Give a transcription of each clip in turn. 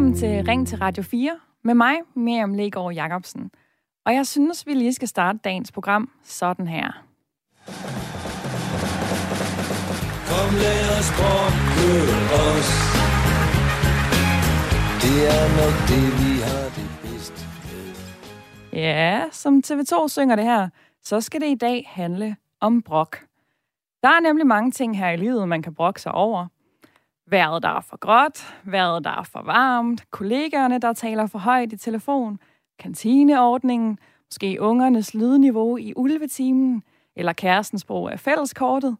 Velkommen til Ring til Radio 4 med mig, Miriam Legaard Jacobsen. Og jeg synes, vi lige skal starte dagens program sådan her. Kom lad os os. Det er nok det, vi har det bedst. Ja, som TV2 synger det her, så skal det i dag handle om brok. Der er nemlig mange ting her i livet, man kan brokke sig over – været der er for gråt, været der er for varmt, kollegaerne, der taler for højt i telefon, kantineordningen, måske ungernes lydniveau i ulvetimen, eller kærestens brug af fælleskortet.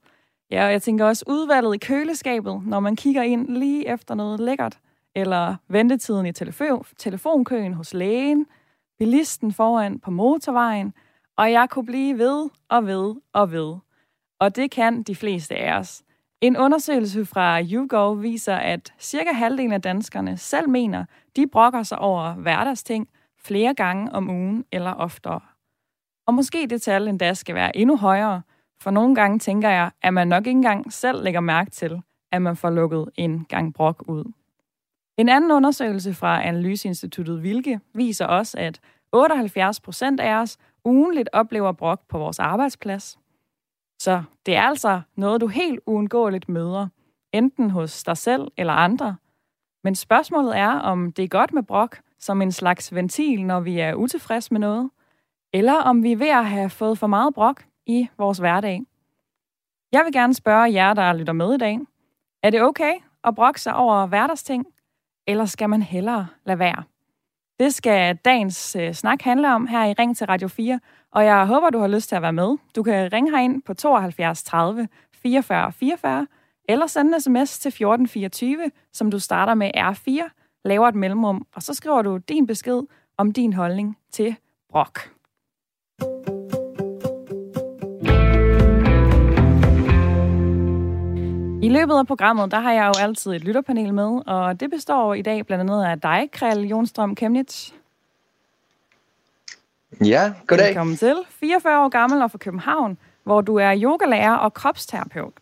Ja, og jeg tænker også udvalget i køleskabet, når man kigger ind lige efter noget lækkert, eller ventetiden i telefon, telefonkøen hos lægen, bilisten foran på motorvejen, og jeg kunne blive ved og ved og ved. Og det kan de fleste af os. En undersøgelse fra YouGov viser, at cirka halvdelen af danskerne selv mener, de brokker sig over hverdagsting flere gange om ugen eller oftere. Og måske det tal endda skal være endnu højere, for nogle gange tænker jeg, at man nok ikke engang selv lægger mærke til, at man får lukket en gang brok ud. En anden undersøgelse fra Analyseinstituttet Vilke viser også, at 78 procent af os ugenligt oplever brok på vores arbejdsplads. Så det er altså noget, du helt uundgåeligt møder, enten hos dig selv eller andre. Men spørgsmålet er, om det er godt med brok som en slags ventil, når vi er utilfredse med noget, eller om vi er ved at have fået for meget brok i vores hverdag. Jeg vil gerne spørge jer, der lytter med i dag. Er det okay at brokke sig over hverdagsting, eller skal man hellere lade være? Det skal dagens øh, snak handle om her i Ring til Radio 4, og jeg håber, du har lyst til at være med. Du kan ringe herind på 72 30 44 44, eller sende en sms til 1424, som du starter med R4, laver et mellemrum, og så skriver du din besked om din holdning til brok. I løbet af programmet, der har jeg jo altid et lytterpanel med, og det består i dag blandt andet af dig, Krell Jonstrøm Kemnitz. Ja, goddag. Velkommen til. 44 år gammel og fra København, hvor du er yogalærer og kropsterapeut.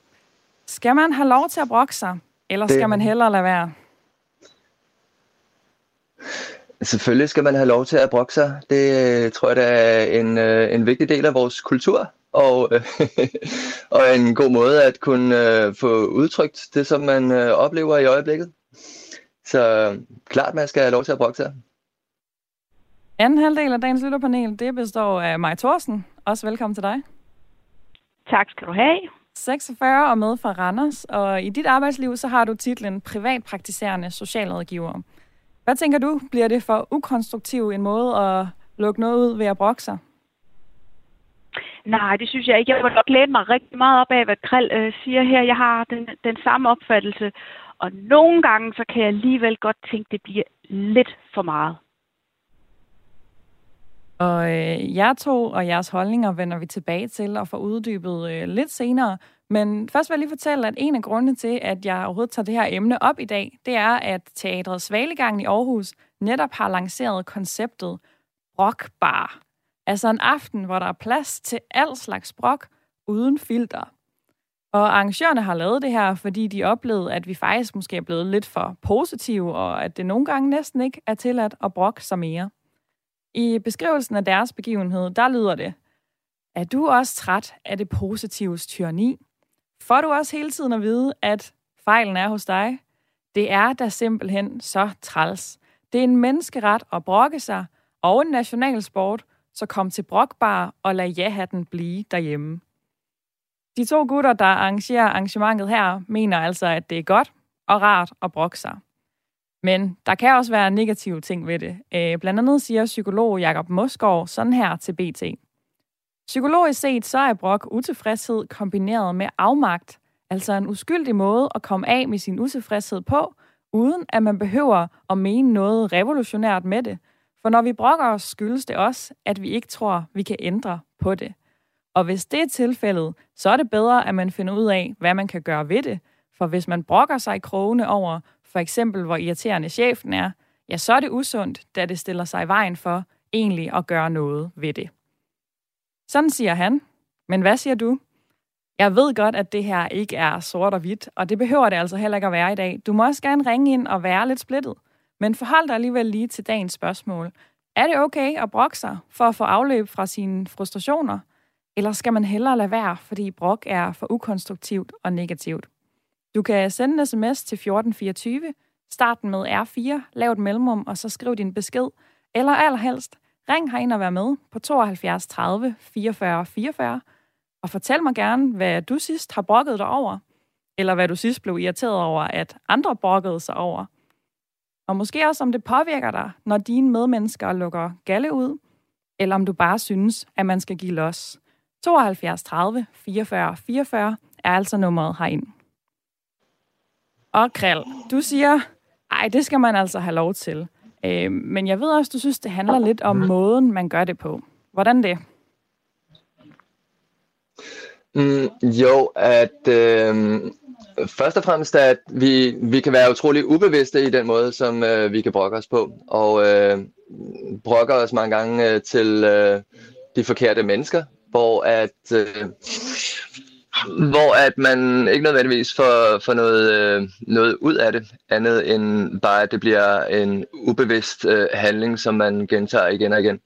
Skal man have lov til at brokke sig, eller det... skal man hellere lade være? Selvfølgelig skal man have lov til at brokke sig. Det øh, tror jeg, det er en, øh, en vigtig del af vores kultur, og, øh, og en god måde at kunne få udtrykt det, som man oplever i øjeblikket. Så klart, man skal have lov til at brokke sig. Anden halvdel af dagens lytterpanel, det består af mig Thorsen. Også velkommen til dig. Tak skal du have. 46 og med fra Randers, og i dit arbejdsliv, så har du titlen Privatpraktiserende Socialrådgiver. Hvad tænker du, bliver det for ukonstruktiv en måde at lukke noget ud ved at brokke sig? Nej, det synes jeg ikke. Jeg må nok læne mig rigtig meget op af, hvad Krell øh, siger her. Jeg har den, den samme opfattelse. Og nogle gange, så kan jeg alligevel godt tænke, at det bliver lidt for meget. Og øh, jer to og jeres holdninger vender vi tilbage til og får uddybet øh, lidt senere. Men først vil jeg lige fortælle, at en af grundene til, at jeg overhovedet tager det her emne op i dag, det er, at Teatret Svalegangen i Aarhus netop har lanceret konceptet Rockbar. Altså en aften, hvor der er plads til al slags brok uden filter. Og arrangørerne har lavet det her, fordi de oplevede, at vi faktisk måske er blevet lidt for positive, og at det nogle gange næsten ikke er tilladt at brokke sig mere. I beskrivelsen af deres begivenhed, der lyder det, er du også træt af det positives tyranni? Får du også hele tiden at vide, at fejlen er hos dig? Det er da simpelthen så træls. Det er en menneskeret at brokke sig, og en nationalsport, så kom til brokbar og lad ja-hatten blive derhjemme. De to gutter, der arrangerer arrangementet her, mener altså, at det er godt og rart at brokke sig. Men der kan også være negative ting ved det. Øh, blandt andet siger psykolog Jakob Mosgaard sådan her til BT. Psykologisk set så er brok utilfredshed kombineret med afmagt, altså en uskyldig måde at komme af med sin utilfredshed på, uden at man behøver at mene noget revolutionært med det. For når vi brokker os, skyldes det også, at vi ikke tror, vi kan ændre på det. Og hvis det er tilfældet, så er det bedre, at man finder ud af, hvad man kan gøre ved det. For hvis man brokker sig i krogene over, for eksempel hvor irriterende chefen er, ja, så er det usundt, da det stiller sig i vejen for egentlig at gøre noget ved det. Sådan siger han. Men hvad siger du? Jeg ved godt, at det her ikke er sort og hvidt, og det behøver det altså heller ikke at være i dag. Du må også gerne ringe ind og være lidt splittet men forhold dig alligevel lige til dagens spørgsmål. Er det okay at brokke sig for at få afløb fra sine frustrationer? Eller skal man hellere lade være, fordi brok er for ukonstruktivt og negativt? Du kan sende en sms til 1424, starten med R4, lav et mellemrum, og så skriv din besked. Eller allerhelst, ring herind og vær med på 72 30 44 44, og fortæl mig gerne, hvad du sidst har brokket dig over, eller hvad du sidst blev irriteret over, at andre brokkede sig over. Og måske også, om det påvirker dig, når dine medmennesker lukker galle ud, eller om du bare synes, at man skal give los. 72 30 44 44 er altså nummeret herind. Og Krell, du siger, ej, det skal man altså have lov til. Øh, men jeg ved også, du synes, det handler lidt om måden, man gør det på. Hvordan det? Mm, jo, at øh, først og fremmest, at vi, vi kan være utrolig ubevidste i den måde, som øh, vi kan brokke os på. Og øh, brokke os mange gange øh, til øh, de forkerte mennesker, hvor at... Øh, hvor at man ikke nødvendigvis får, får noget, øh, noget ud af det, andet end bare, at det bliver en ubevidst øh, handling, som man gentager igen og igen.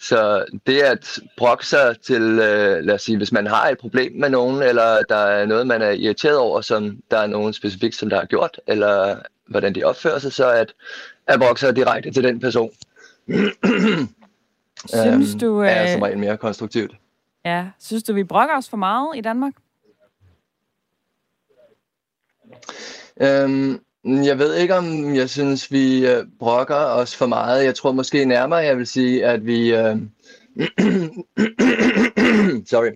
Så det at brokke sig til, øh, lad os sige, hvis man har et problem med nogen, eller der er noget, man er irriteret over, som der er nogen specifikt, som der har gjort, eller hvordan de opfører sig, så at, at brokke sig direkte til den person. Synes øhm, du... Øh... Er som regel mere konstruktivt. Ja, synes du, vi brokker os for meget i Danmark? Øhm, jeg ved ikke, om jeg synes, vi øh, brokker os for meget. Jeg tror måske nærmere, jeg vil sige, at vi... Øh... Sorry.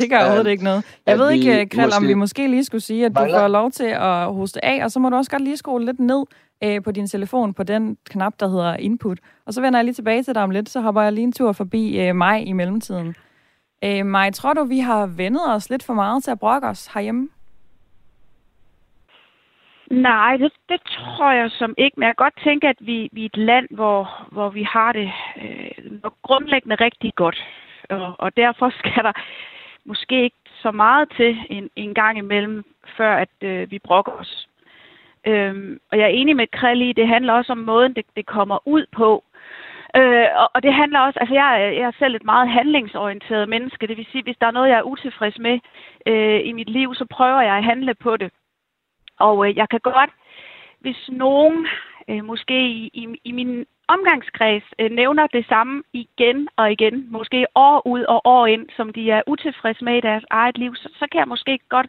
Det gør overhovedet ikke noget. Jeg ved ikke, Krell, måske... om vi måske lige skulle sige, at du får lov til at hoste af, og så må du også godt lige skrue lidt ned øh, på din telefon på den knap, der hedder input. Og så vender jeg lige tilbage til dig om lidt, så hopper jeg lige en tur forbi øh, mig i mellemtiden. Øh, Maj, tror du, vi har vendet os lidt for meget til at brokke os herhjemme? Nej, det, det tror jeg som ikke, men jeg kan godt tænke, at vi, vi er et land, hvor, hvor vi har det øh, grundlæggende rigtig godt. Og, og derfor skal der måske ikke så meget til en, en gang imellem, før at øh, vi brokker os. Øhm, og jeg er enig med Krelli, det handler også om måden, det, det kommer ud på. Øh, og, og det handler også, altså jeg, jeg er selv et meget handlingsorienteret menneske, det vil sige, hvis der er noget, jeg er utilfreds med øh, i mit liv, så prøver jeg at handle på det. Og øh, jeg kan godt, hvis nogen øh, måske i, i, i min omgangskreds øh, nævner det samme igen og igen, måske år ud og år ind, som de er utilfredse med i deres eget liv, så, så kan jeg måske godt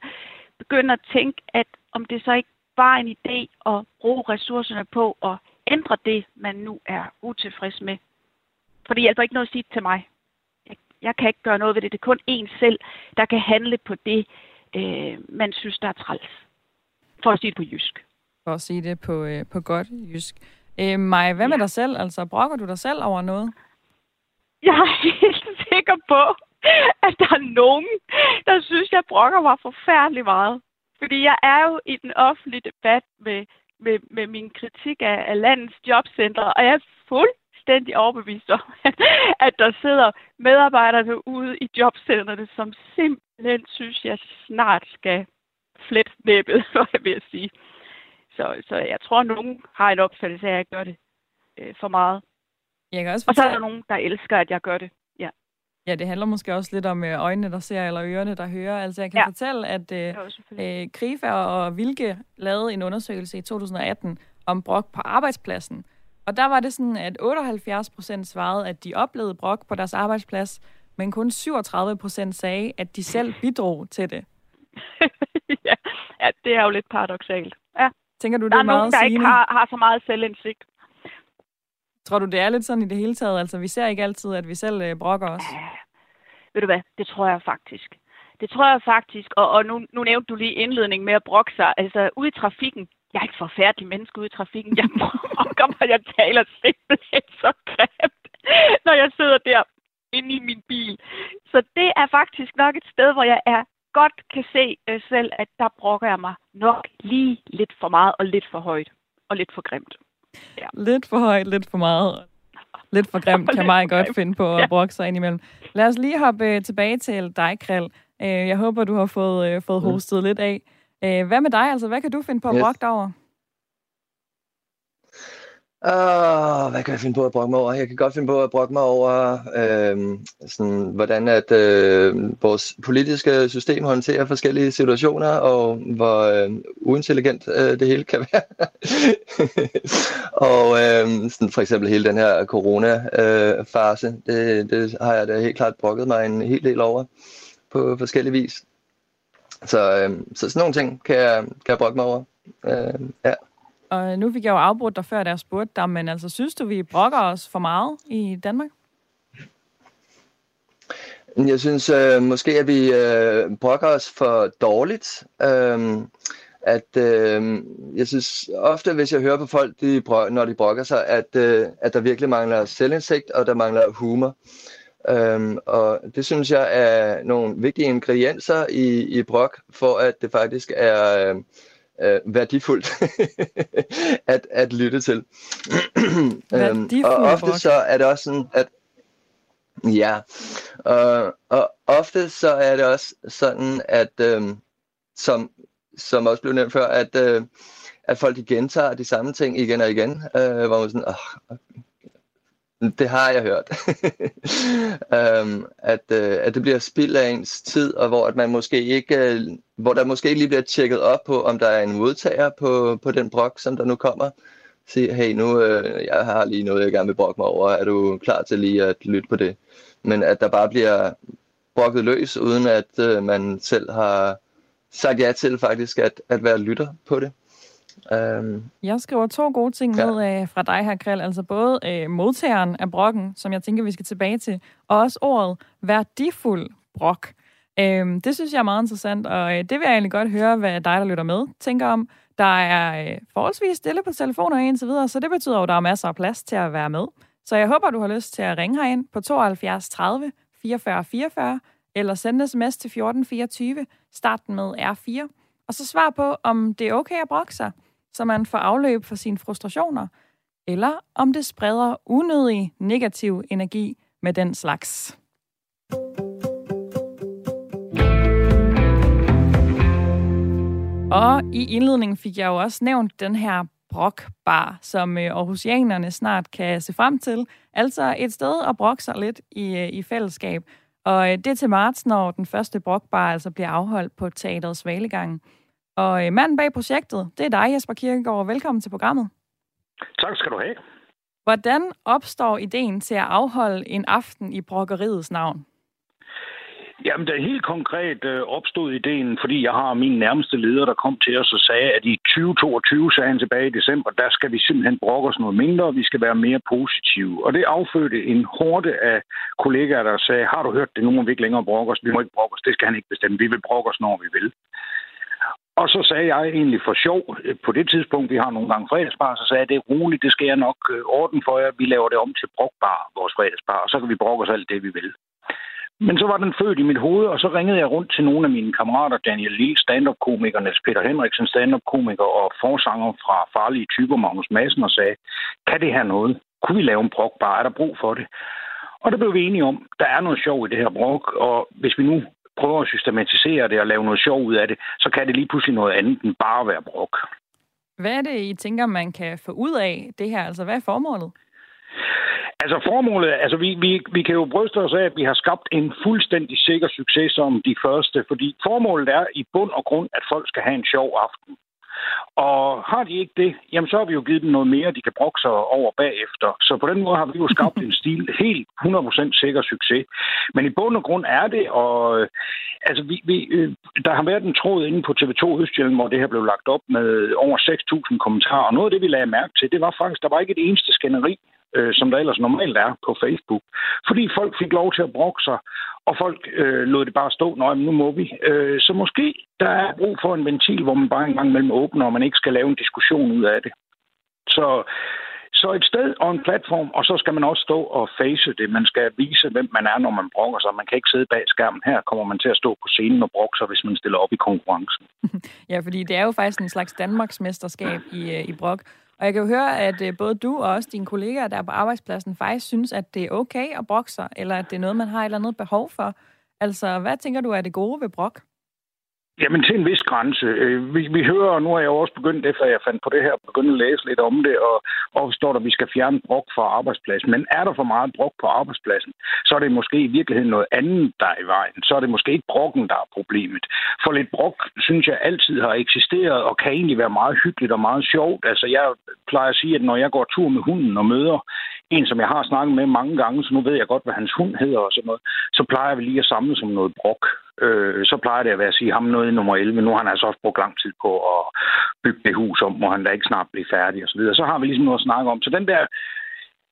begynde at tænke, at om det så ikke var en idé at bruge ressourcerne på at ændre det, man nu er utilfreds med. For det hjælper ikke noget at sige til mig. Jeg, jeg kan ikke gøre noget ved det. Det er kun en selv, der kan handle på det, øh, man synes, der er træls. For at sige det på jysk. For at sige det på, øh, på godt jysk. Øh, Maja, hvad ja. med dig selv? Altså, brokker du dig selv over noget? Jeg er helt sikker på, at der er nogen, der synes, jeg brokker mig forfærdeligt meget. Fordi jeg er jo i den offentlige debat med, med, med min kritik af, af landets jobcenter, og jeg er fuldstændig overbevist om, at der sidder medarbejdere ude i jobcentrene, som simpelthen synes, jeg snart skal flet næbbet, for jeg vil sige. Så, så jeg tror, at nogen har en opfattelse af, at jeg gør det øh, for meget. Jeg kan også fortælle... Og så er der nogen, der elsker, at jeg gør det. Ja. Ja, det handler måske også lidt om øh, øjnene, der ser, eller ørerne, der hører. Altså, jeg kan ja. fortælle, at øh, øh, Krifa og Vilke lavede en undersøgelse i 2018 om brok på arbejdspladsen. Og der var det sådan, at 78 procent svarede, at de oplevede brok på deres arbejdsplads, men kun 37 procent sagde, at de selv bidrog til det. ja. ja, det er jo lidt paradoxalt. Ja. Tænker du, det der er, er meget nogen, der ikke har, har så meget selvindsigt. Tror du, det er lidt sådan i det hele taget? Altså, vi ser ikke altid, at vi selv øh, brokker os. Ja. Ved du hvad, det tror jeg faktisk. Det tror jeg faktisk, og, og nu, nu nævnte du lige indledningen med at brokke sig. Altså, ude i trafikken, jeg er ikke forfærdelig menneske ude i trafikken. Jeg brokker mig, jeg taler simpelthen så grimt, når jeg sidder der inde i min bil. Så det er faktisk nok et sted, hvor jeg er godt kan se øh, selv, at der brokker jeg mig nok lige lidt for meget og lidt for højt og lidt for grimt. Ja. Lidt for højt, lidt for meget. Lidt for grimt kan mig godt finde på at ja. brokke sig indimellem. Lad os lige hoppe øh, tilbage til dig, Krell. Øh, jeg håber, du har fået, øh, fået mm. hostet lidt af. Hvad med dig? Altså, hvad kan du finde på at yes. brokke dig over? Uh, hvad kan jeg finde på at brokke mig over? Jeg kan godt finde på at brokke mig over, øh, sådan, hvordan at øh, vores politiske system håndterer forskellige situationer, og hvor øh, uintelligent øh, det hele kan være. og øh, sådan for eksempel hele den her corona-fase, øh, det, det har jeg da helt klart brokket mig en hel del over på forskellige vis. Så, øh, så sådan nogle ting kan jeg, kan jeg brokke mig over. Øh, ja. Og nu fik jeg jo afbrudt dig før, da jeg spurgte dig, men altså, synes du, vi brokker os for meget i Danmark? Jeg synes øh, måske, at vi øh, brokker os for dårligt. Øh, at øh, jeg synes ofte, hvis jeg hører på folk, de brok, når de brokker sig, at, øh, at der virkelig mangler selvindsigt, og der mangler humor. Øhm, og det synes jeg er nogle vigtige ingredienser i, i brok, for at det faktisk er, øh, øh, værdifuldt at, at lytte til. øhm, og ofte så er det også sådan, at ja, og, og ofte så er det også sådan, at øhm, som, som også blev nævnt før, at, øh, at folk de gentager de samme ting igen og igen, øh, hvor man sådan, oh, det har jeg hørt. um, at, uh, at det bliver spild af ens tid, og hvor at man måske ikke, uh, hvor der måske ikke lige bliver tjekket op på, om der er en modtager på, på den brok, som der nu kommer. Sige, hey, nu uh, jeg har lige noget, jeg gerne vil brokke mig over. Er du klar til lige at lytte på det? Men at der bare bliver brokket løs, uden at uh, man selv har sagt ja til faktisk at, at være lytter på det. Um, jeg skriver to gode ting ja. ned uh, fra dig her, Krell. Altså både uh, modtageren af brokken, som jeg tænker, vi skal tilbage til, og også ordet værdifuld brok. Uh, det synes jeg er meget interessant, og uh, det vil jeg egentlig godt høre, hvad dig, der lytter med, tænker om. Der er uh, forholdsvis stille på telefoner og så videre, så det betyder jo, at der er masser af plads til at være med. Så jeg håber, du har lyst til at ringe herind på 72 30 44 44, eller sende sms til 1424, start med R4, og så svar på, om det er okay at brokke sig så man får afløb for sine frustrationer, eller om det spreder unødig negativ energi med den slags. Og i indledningen fik jeg jo også nævnt den her brokbar, som øh, Aarhusianerne snart kan se frem til. Altså et sted at brokke sig lidt i, øh, i fællesskab. Og øh, det er til marts, når den første brokbar altså bliver afholdt på Teateret Svalegangen. Og øh, manden bag projektet, det er dig, Jesper Kirkegaard. Velkommen til programmet. Tak skal du have. Hvordan opstår ideen til at afholde en aften i brokkeriets navn? Jamen, der helt konkret øh, opstod ideen, fordi jeg har min nærmeste leder, der kom til os og sagde, at i 2022, sagde han tilbage i december, der skal vi simpelthen brokke os noget mindre, og vi skal være mere positive. Og det affødte en hårde af kollegaer, der sagde, har du hørt det, nu må vi ikke længere brokke os, vi må ikke brokke os, det skal han ikke bestemme, vi vil brokke os, når vi vil. Og så sagde jeg egentlig for sjov, øh, på det tidspunkt, vi har nogle gange fredagsbar, så sagde jeg, det er roligt, det skal jeg nok øh, orden for jer. Vi laver det om til brokbar, vores fredagsbar, og så kan vi brokke os alt det, vi vil. Men så var den født i mit hoved, og så ringede jeg rundt til nogle af mine kammerater, Daniel Lille, stand-up-komiker, Niels Peter Henriksen, stand-up-komiker og forsanger fra Farlige Typer, Magnus Madsen, og sagde, kan det her noget? Kunne vi lave en brokbar? Er der brug for det? Og der blev vi enige om, der er noget sjov i det her brok, og hvis vi nu prøver at systematisere det og lave noget sjov ud af det, så kan det lige pludselig noget andet end bare være brok. Hvad er det, I tænker, man kan få ud af det her? Altså, hvad er formålet? Altså formålet, altså vi, vi, vi kan jo bryste os af, at vi har skabt en fuldstændig sikker succes som de første, fordi formålet er i bund og grund, at folk skal have en sjov aften. Og har de ikke det, jamen så har vi jo givet dem noget mere, de kan brokke sig over bagefter. Så på den måde har vi jo skabt en stil helt 100% sikker succes. Men i bund og grund er det, og øh, altså vi, vi, øh, der har været en tråd inde på TV2 Østjylland, hvor det her blev lagt op med over 6.000 kommentarer. Og noget af det, vi lagde mærke til, det var faktisk, der var ikke et eneste skænderi øh, som der ellers normalt er på Facebook. Fordi folk fik lov til at brokke sig, og folk øh, lod det bare stå, nej, nu må vi. Øh, så måske der er brug for en ventil, hvor man bare en gang imellem åbner, og man ikke skal lave en diskussion ud af det. Så, så et sted og en platform, og så skal man også stå og face det. Man skal vise, hvem man er, når man brokker sig. Man kan ikke sidde bag skærmen. Her kommer man til at stå på scenen og brokke sig, hvis man stiller op i konkurrencen. ja, fordi det er jo faktisk en slags Danmarksmesterskab i, øh, i brok. Og jeg kan jo høre, at øh, både du og også dine kollegaer der på arbejdspladsen faktisk synes, at det er okay at brokke sig, eller at det er noget, man har et eller andet behov for. Altså, hvad tænker du er det gode ved brok? Jamen til en vis grænse. Øh, vi, vi hører, og nu har jeg også begyndt, efter jeg fandt på det her, begyndt at læse lidt om det, og, og står der, at vi skal fjerne brok fra arbejdspladsen. Men er der for meget brok på arbejdspladsen, så er det måske i virkeligheden noget andet, der er i vejen. Så er det måske ikke brokken, der er problemet. For lidt brok, synes jeg, altid har eksisteret, og kan egentlig være meget hyggeligt og meget sjovt. Altså jeg plejer at sige, at når jeg går tur med hunden og møder en, som jeg har snakket med mange gange, så nu ved jeg godt, hvad hans hund hedder og sådan noget, så plejer vi lige at samle som noget brok. Øh, så plejer det at være at sige ham noget i nummer 11, nu har han altså også brugt lang tid på at bygge det hus om, hvor han da ikke snart bliver færdig osv. Så, så har vi ligesom noget at snakke om. Så den der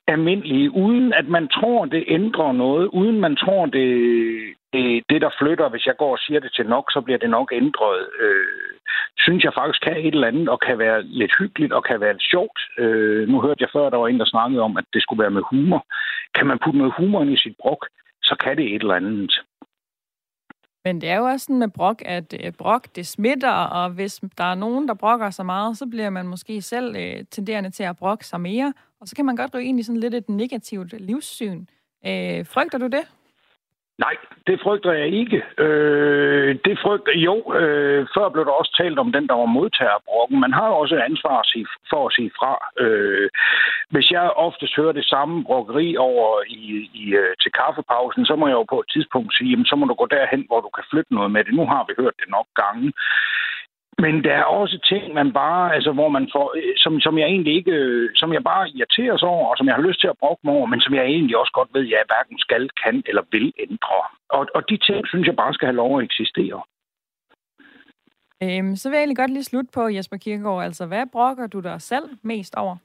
almindelige, uden at man tror, det ændrer noget, uden man tror, det, det, det der flytter, hvis jeg går og siger det til nok, så bliver det nok ændret, øh, synes jeg faktisk kan et eller andet, og kan være lidt hyggeligt, og kan være lidt sjovt. Øh, nu hørte jeg før, der var en, der snakkede om, at det skulle være med humor. Kan man putte noget humor ind i sit brok, så kan det et eller andet. Men det er jo også sådan med brok, at øh, brok, det smitter, og hvis der er nogen, der brokker så meget, så bliver man måske selv øh, tenderende til at brokke sig mere, og så kan man godt ryge ind i sådan lidt et negativt livssyn. Øh, frygter du det? Nej, det frygter jeg ikke. Øh, det frygter jo. Øh, før blev der også talt om den, der var modtager brokken. Man har jo også ansvar for at sige fra. Øh, hvis jeg oftest hører det samme brokkeri over i, i, øh, til kaffepausen, så må jeg jo på et tidspunkt sige, jamen, så må du gå derhen, hvor du kan flytte noget med det. Nu har vi hørt det nok gange. Men der er også ting, man bare, altså, hvor man får, øh, som, som jeg egentlig ikke, øh, som jeg bare irriterer sig over, og som jeg har lyst til at bruge mig over, men som jeg egentlig også godt ved, at jeg hverken skal, kan eller vil ændre. Og, og de ting, synes jeg bare skal have lov at eksistere. Øhm, så vil jeg egentlig godt lige slutte på, Jesper Kirkegaard. Altså, hvad brokker du dig selv mest over?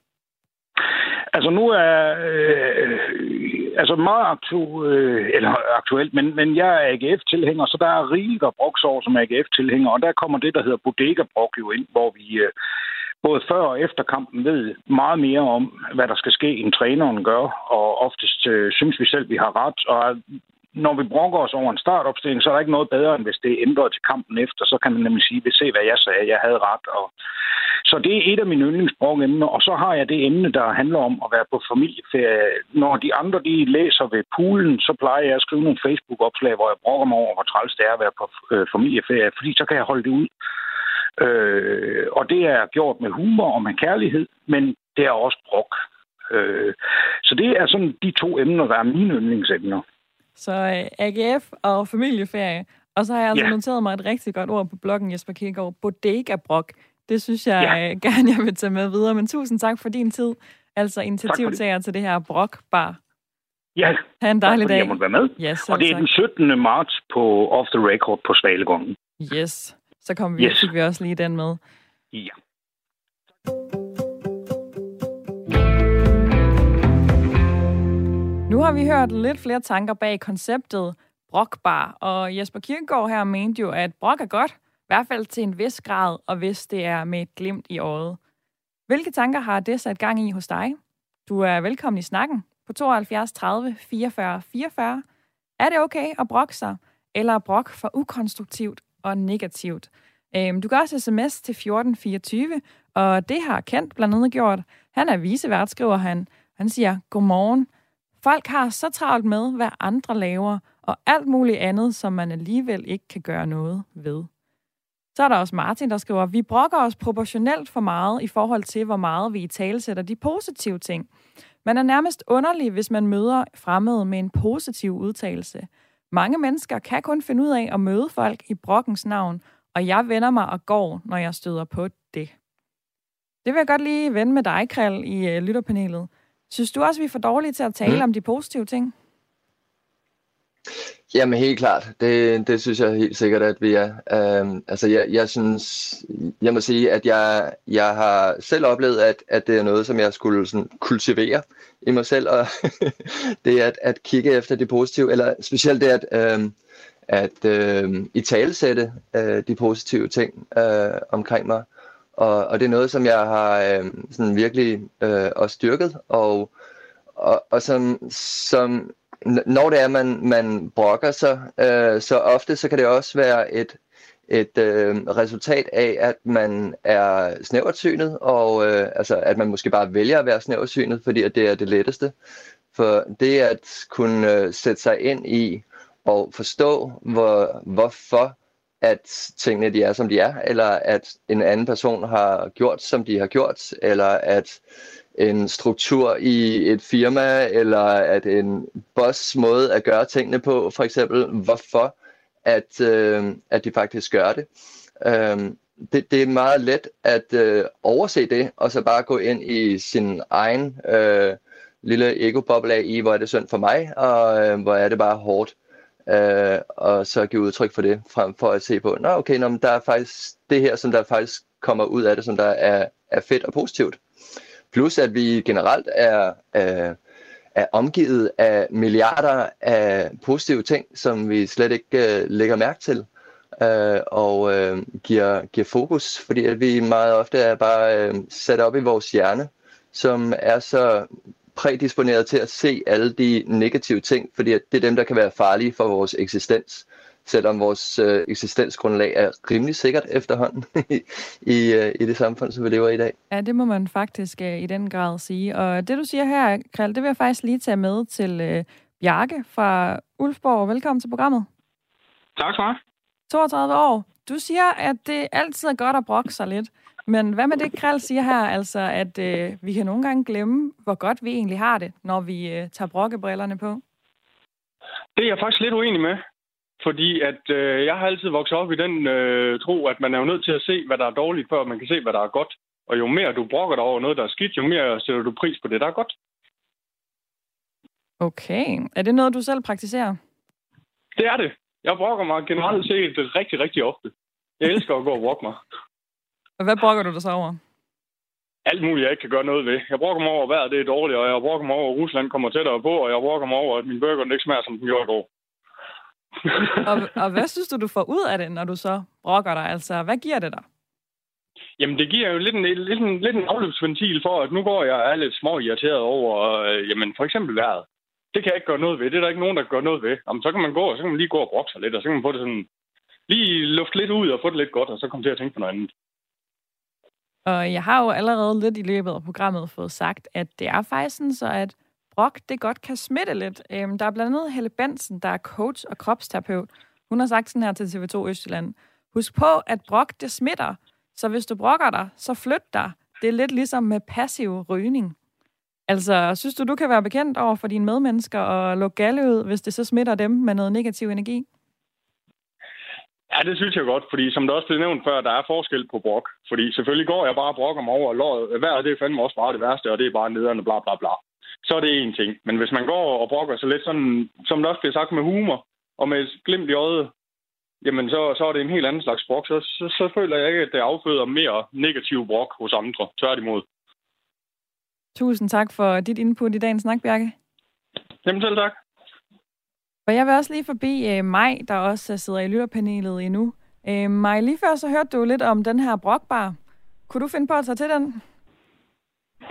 Altså nu er øh, altså meget aktu, øh, eller aktuelt, men, men jeg er AGF-tilhænger, så der er rigeligt af broksår som AGF-tilhænger, og der kommer det, der hedder bodega-brok jo ind, hvor vi øh, både før og efter kampen ved meget mere om, hvad der skal ske, end træneren gør, og oftest øh, synes vi selv, vi har ret, og når vi brokker os over en startopstilling, så er der ikke noget bedre, end hvis det er ændret til kampen efter. Så kan man nemlig sige, vil se, hvad jeg sagde, jeg havde ret. Og... Så det er et af mine yndlingsbrokemner, og så har jeg det emne, der handler om at være på familieferie. Når de andre de læser ved poolen, så plejer jeg at skrive nogle Facebook-opslag, hvor jeg brokker mig over, hvor træls det er at være på øh, familieferie, fordi så kan jeg holde det ud. Øh, og det er gjort med humor og med kærlighed, men det er også brok. Øh, så det er sådan de to emner, der er mine yndlingsemner. Så øh, AGF og familieferie. Og så har jeg altså ja. noteret mig et rigtig godt ord på bloggen, Jesper Kierkegaard. Bodega-brok. Det synes jeg ja. uh, gerne, jeg vil tage med videre. Men tusind tak for din tid. Altså initiativtager til det her brok-bar. Ja, ha' en dejlig dag. jeg måtte være med. Yes, og det er tak. den 17. marts på Off the Record på Svalegården. Yes, så kommer vi, yes. fik vi også lige den med. Ja. Har vi hørt lidt flere tanker bag konceptet brokbar, og Jesper Kirkegaard her mente jo, at brok er godt, i hvert fald til en vis grad, og hvis det er med et glimt i øjet. Hvilke tanker har det sat gang i hos dig? Du er velkommen i snakken på 72 30 44 44. Er det okay at brokke sig, eller brok for ukonstruktivt og negativt? Øhm, du kan også sms til 1424, og det har Kent blandt andet gjort. Han er visevært, skriver han. Han siger, godmorgen. Folk har så travlt med, hvad andre laver, og alt muligt andet, som man alligevel ikke kan gøre noget ved. Så er der også Martin, der skriver, vi brokker os proportionelt for meget i forhold til, hvor meget vi i tale sætter de positive ting. Man er nærmest underlig, hvis man møder fremmede med en positiv udtalelse. Mange mennesker kan kun finde ud af at møde folk i brokkens navn, og jeg vender mig og går, når jeg støder på det. Det vil jeg godt lige vende med dig, Krell, i øh, lytterpanelet. Synes du også, vi er for dårlige til at tale mm. om de positive ting? Jamen helt klart, det, det synes jeg helt sikkert, at vi er. Um, altså jeg, jeg synes, jeg må sige, at jeg, jeg har selv oplevet, at, at det er noget, som jeg skulle sådan kultivere i mig selv, og det er at, at kigge efter det positive, eller specielt det at, um, at um, i talesætte uh, de positive ting uh, omkring mig. Og, og det er noget, som jeg har øh, sådan virkelig øh, også styrket, og, og, og som, som når det er, man, man brokker sig, øh, så ofte så kan det også være et, et øh, resultat af, at man er snæversynet, og øh, altså, at man måske bare vælger at være snæversynet, fordi at det er det letteste. For det at kunne øh, sætte sig ind i og forstå, hvor, hvorfor at tingene de er, som de er, eller at en anden person har gjort, som de har gjort, eller at en struktur i et firma, eller at en boss måde at gøre tingene på, for eksempel, hvorfor at, øh, at de faktisk gør det. Øh, det, det er meget let at øh, overse det, og så bare gå ind i sin egen øh, lille ego-boble af i, hvor er det synd for mig, og øh, hvor er det bare hårdt. Øh, øh, og så give udtryk for det, frem for at se på, nå okay, nå, der er faktisk det her, som der faktisk kommer ud af det, som der er, er fedt og positivt. Plus at vi generelt er, øh, er omgivet af milliarder af positive ting, som vi slet ikke øh, lægger mærke til øh, og øh, giver, giver fokus, fordi at vi meget ofte er bare øh, sat op i vores hjerne, som er så prædisponeret til at se alle de negative ting, fordi det er dem, der kan være farlige for vores eksistens, selvom vores øh, eksistensgrundlag er rimelig sikkert efterhånden i, øh, i det samfund, som vi lever i i dag. Ja, det må man faktisk øh, i den grad sige. Og det, du siger her, Krald, det vil jeg faktisk lige tage med til øh, Bjarke fra Ulfborg. Velkommen til programmet. Tak skal du 32 år. Du siger, at det altid er godt at brokke sig lidt. Men hvad med det, Krald siger her, altså at øh, vi kan nogle gange glemme, hvor godt vi egentlig har det, når vi øh, tager brokkebrillerne på? Det er jeg faktisk lidt uenig med. Fordi at øh, jeg har altid vokset op i den øh, tro, at man er jo nødt til at se, hvad der er dårligt, før man kan se, hvad der er godt. Og jo mere du brokker dig over noget, der er skidt, jo mere sætter du pris på det, der er godt. Okay. Er det noget, du selv praktiserer? Det er det. Jeg brokker mig generelt set rigtig, rigtig ofte. Jeg elsker at gå og brokke mig. Og hvad brokker du dig så over? Alt muligt, jeg ikke kan gøre noget ved. Jeg brokker mig over, at vejret det er dårligt, og jeg brokker mig over, at Rusland kommer tættere på, og jeg brokker mig over, at min burger ikke smager, som den gjorde i går. og, og hvad synes du, du får ud af det, når du så brokker dig? Altså, hvad giver det dig? Jamen, det giver jo lidt en, lidt en, lidt en afløbsventil for, at nu går jeg er lidt små irriteret over, øh, jamen, for eksempel vejret. Det kan jeg ikke gøre noget ved. Det er der ikke nogen, der gør noget ved. Jamen, så kan man gå, og så kan man lige gå og brokke sig lidt, og så kan man få det sådan, lige luft lidt ud og få det lidt godt, og så komme til at tænke på noget andet. Og jeg har jo allerede lidt i løbet af programmet fået sagt, at det er faktisk sådan så, at brok, det godt kan smitte lidt. Øhm, der er blandt andet Helle Bensen, der er coach og kropsterapeut. Hun har sagt sådan her til TV2 Østjylland. Husk på, at brok, det smitter. Så hvis du brokker dig, så flyt dig. Det er lidt ligesom med passiv rygning. Altså, synes du, du kan være bekendt over for dine medmennesker og lukke galle ud, hvis det så smitter dem med noget negativ energi? Ja, det synes jeg godt, fordi som der også blev nævnt før, der er forskel på brok. Fordi selvfølgelig går jeg bare og brokker mig over, og vejret det er fandme også bare det værste, og det er bare nederne, bla bla bla. Så er det en ting. Men hvis man går og brokker sig lidt sådan, som der også bliver sagt med humor, og med glimt i øjet, jamen så, så er det en helt anden slags brok. Så, så, så føler jeg ikke, at det afføder mere negativ brok hos andre. Tværtimod. Tusind tak for dit input i dagens snak, Bjarke. Jamen selv tak. Og jeg vil også lige forbi uh, Maj, der også sidder i lytterpanelet endnu. Uh, Maj, lige før så hørte du lidt om den her brokbar. Kunne du finde på at tage til den?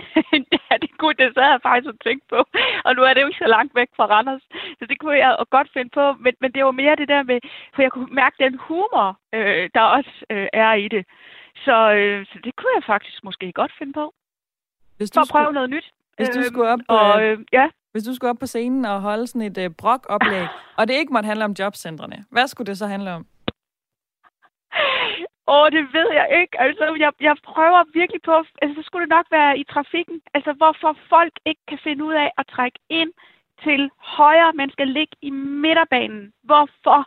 ja, det kunne det, så havde jeg faktisk tænkt på. Og nu er det jo ikke så langt væk fra Randers, så det kunne jeg godt finde på. Men, men det var mere det der med, for jeg kunne mærke den humor, øh, der også øh, er i det. Så, øh, så det kunne jeg faktisk måske godt finde på. Hvis du for at prøve skulle, noget nyt. Hvis du skulle op, øh, og, øh, ja. Hvis du skulle op på scenen og holde sådan et øh, brok-oplæg, og det ikke måtte handle om jobcentrene, hvad skulle det så handle om? Åh, oh, det ved jeg ikke. Altså, jeg, jeg prøver virkelig på... Altså, så skulle det nok være i trafikken. Altså, hvorfor folk ikke kan finde ud af at trække ind til højre, men skal ligge i midterbanen. Hvorfor?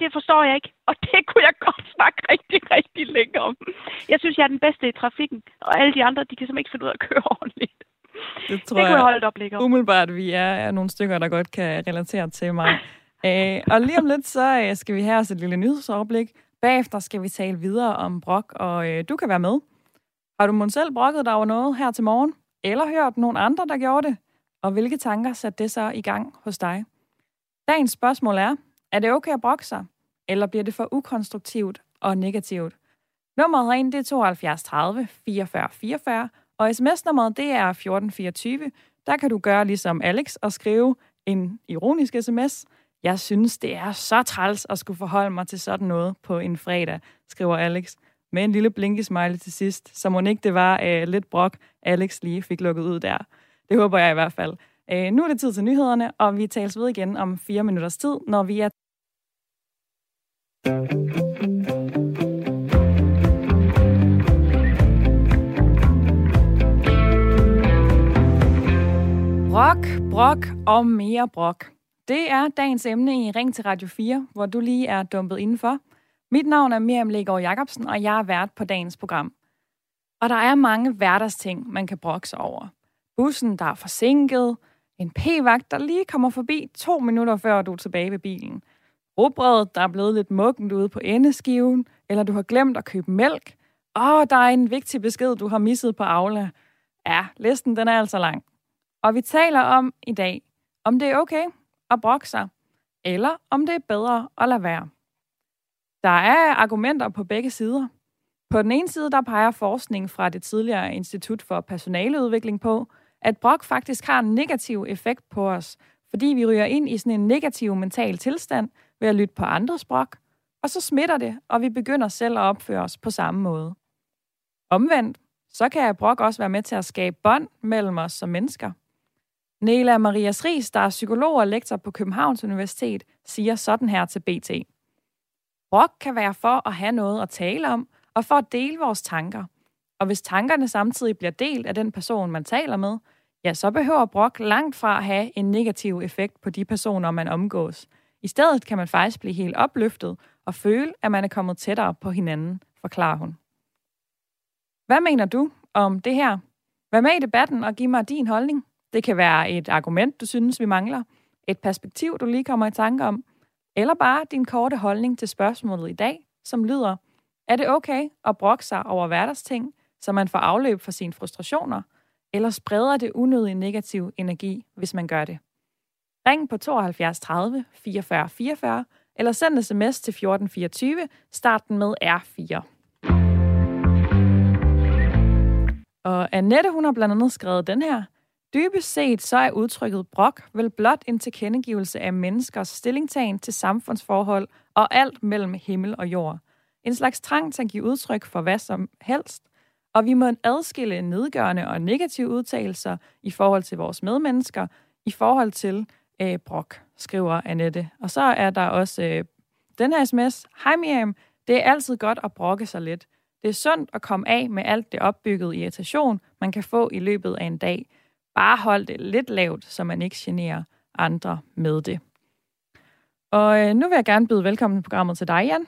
Det forstår jeg ikke. Og det kunne jeg godt snakke rigtig, rigtig længe om. Jeg synes, jeg er den bedste i trafikken. Og alle de andre, de kan simpelthen ikke finde ud af at køre ordentligt. Det tror det kunne jeg, holde op om. Umiddelbart, vi er, er nogle stykker, der godt kan relatere til mig. Æ, og lige om lidt, så øh, skal vi have os et lille nyhedsoverblik. Bagefter skal vi tale videre om brok, og øh, du kan være med. Har du måske selv brokket dig over noget her til morgen? Eller hørt nogen andre, der gjorde det? Og hvilke tanker satte det så i gang hos dig? Dagens spørgsmål er, er det okay at brokke sig? Eller bliver det for ukonstruktivt og negativt? Nummeret herind, det er 72 30 44 44, og sms-nummeret, det er 1424. Der kan du gøre ligesom Alex og skrive en ironisk sms, jeg synes, det er så træls at skulle forholde mig til sådan noget på en fredag, skriver Alex. Med en lille blinkesmiley til sidst, så må ikke det var uh, lidt brok, Alex lige fik lukket ud der. Det håber jeg i hvert fald. Uh, nu er det tid til nyhederne, og vi tales ved igen om fire minutters tid, når vi er Brok, brok og mere brok. Det er dagens emne i Ring til Radio 4, hvor du lige er dumpet indenfor. Mit navn er Miriam Legaard Jacobsen, og jeg er vært på dagens program. Og der er mange hverdagsting, man kan brokke over. Bussen, der er forsinket, en p-vagt, der lige kommer forbi to minutter før du er tilbage ved bilen. Råbrødet, der er blevet lidt muggent ude på endeskiven, eller du har glemt at købe mælk. Åh, der er en vigtig besked, du har misset på Aula. Ja, listen den er altså lang. Og vi taler om i dag, om det er okay at brokke sig, eller om det er bedre at lade være. Der er argumenter på begge sider. På den ene side, der peger forskning fra det tidligere Institut for Personaleudvikling på, at brok faktisk har en negativ effekt på os, fordi vi ryger ind i sådan en negativ mental tilstand ved at lytte på andres brok, og så smitter det, og vi begynder selv at opføre os på samme måde. Omvendt, så kan brok også være med til at skabe bånd mellem os som mennesker. Nela Marias Ries, der er psykolog og lektor på Københavns Universitet, siger sådan her til BT. Brok kan være for at have noget at tale om, og for at dele vores tanker. Og hvis tankerne samtidig bliver delt af den person, man taler med, ja, så behøver brok langt fra at have en negativ effekt på de personer, man omgås. I stedet kan man faktisk blive helt opløftet og føle, at man er kommet tættere på hinanden, forklarer hun. Hvad mener du om det her? Vær med i debatten og giv mig din holdning. Det kan være et argument, du synes, vi mangler, et perspektiv, du lige kommer i tanke om, eller bare din korte holdning til spørgsmålet i dag, som lyder, er det okay at brokke sig over hverdagsting, så man får afløb for sine frustrationer, eller spreder det unødig negativ energi, hvis man gør det? Ring på 72 30 44 44, eller send sms til 1424, starten med R4. Og Annette, hun har blandt andet skrevet den her. Dybest set så er udtrykket brok vel blot en tilkendegivelse af menneskers stillingtagen til samfundsforhold og alt mellem himmel og jord. En slags trang til at give udtryk for hvad som helst, og vi må adskille nedgørende og negative udtalelser i forhold til vores medmennesker, i forhold til øh, brok, skriver Annette. Og så er der også øh, den her sms. Hej Miriam, det er altid godt at brokke sig lidt. Det er sundt at komme af med alt det opbyggede irritation, man kan få i løbet af en dag. Bare hold det lidt lavt, så man ikke generer andre med det. Og øh, nu vil jeg gerne byde velkommen til programmet til dig, Jan.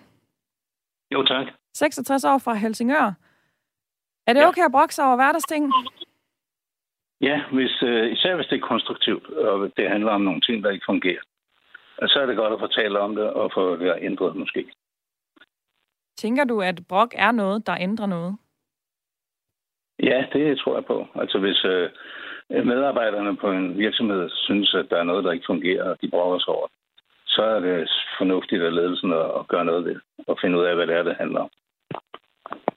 Jo, tak. 66 år fra Helsingør. Er det ja. okay at brokke sig over hverdagsting? Ja, hvis, øh, især hvis det er konstruktivt, og det handler om nogle ting, der ikke fungerer. Så er det godt at fortælle om det, og få det ændret måske. Tænker du, at brok er noget, der ændrer noget? Ja, det tror jeg på. Altså hvis øh, Øh, medarbejderne på en virksomhed synes, at der er noget, der ikke fungerer, og de brokker sig over så er det fornuftigt af ledelsen at gøre noget ved og finde ud af, hvad det er, det handler om.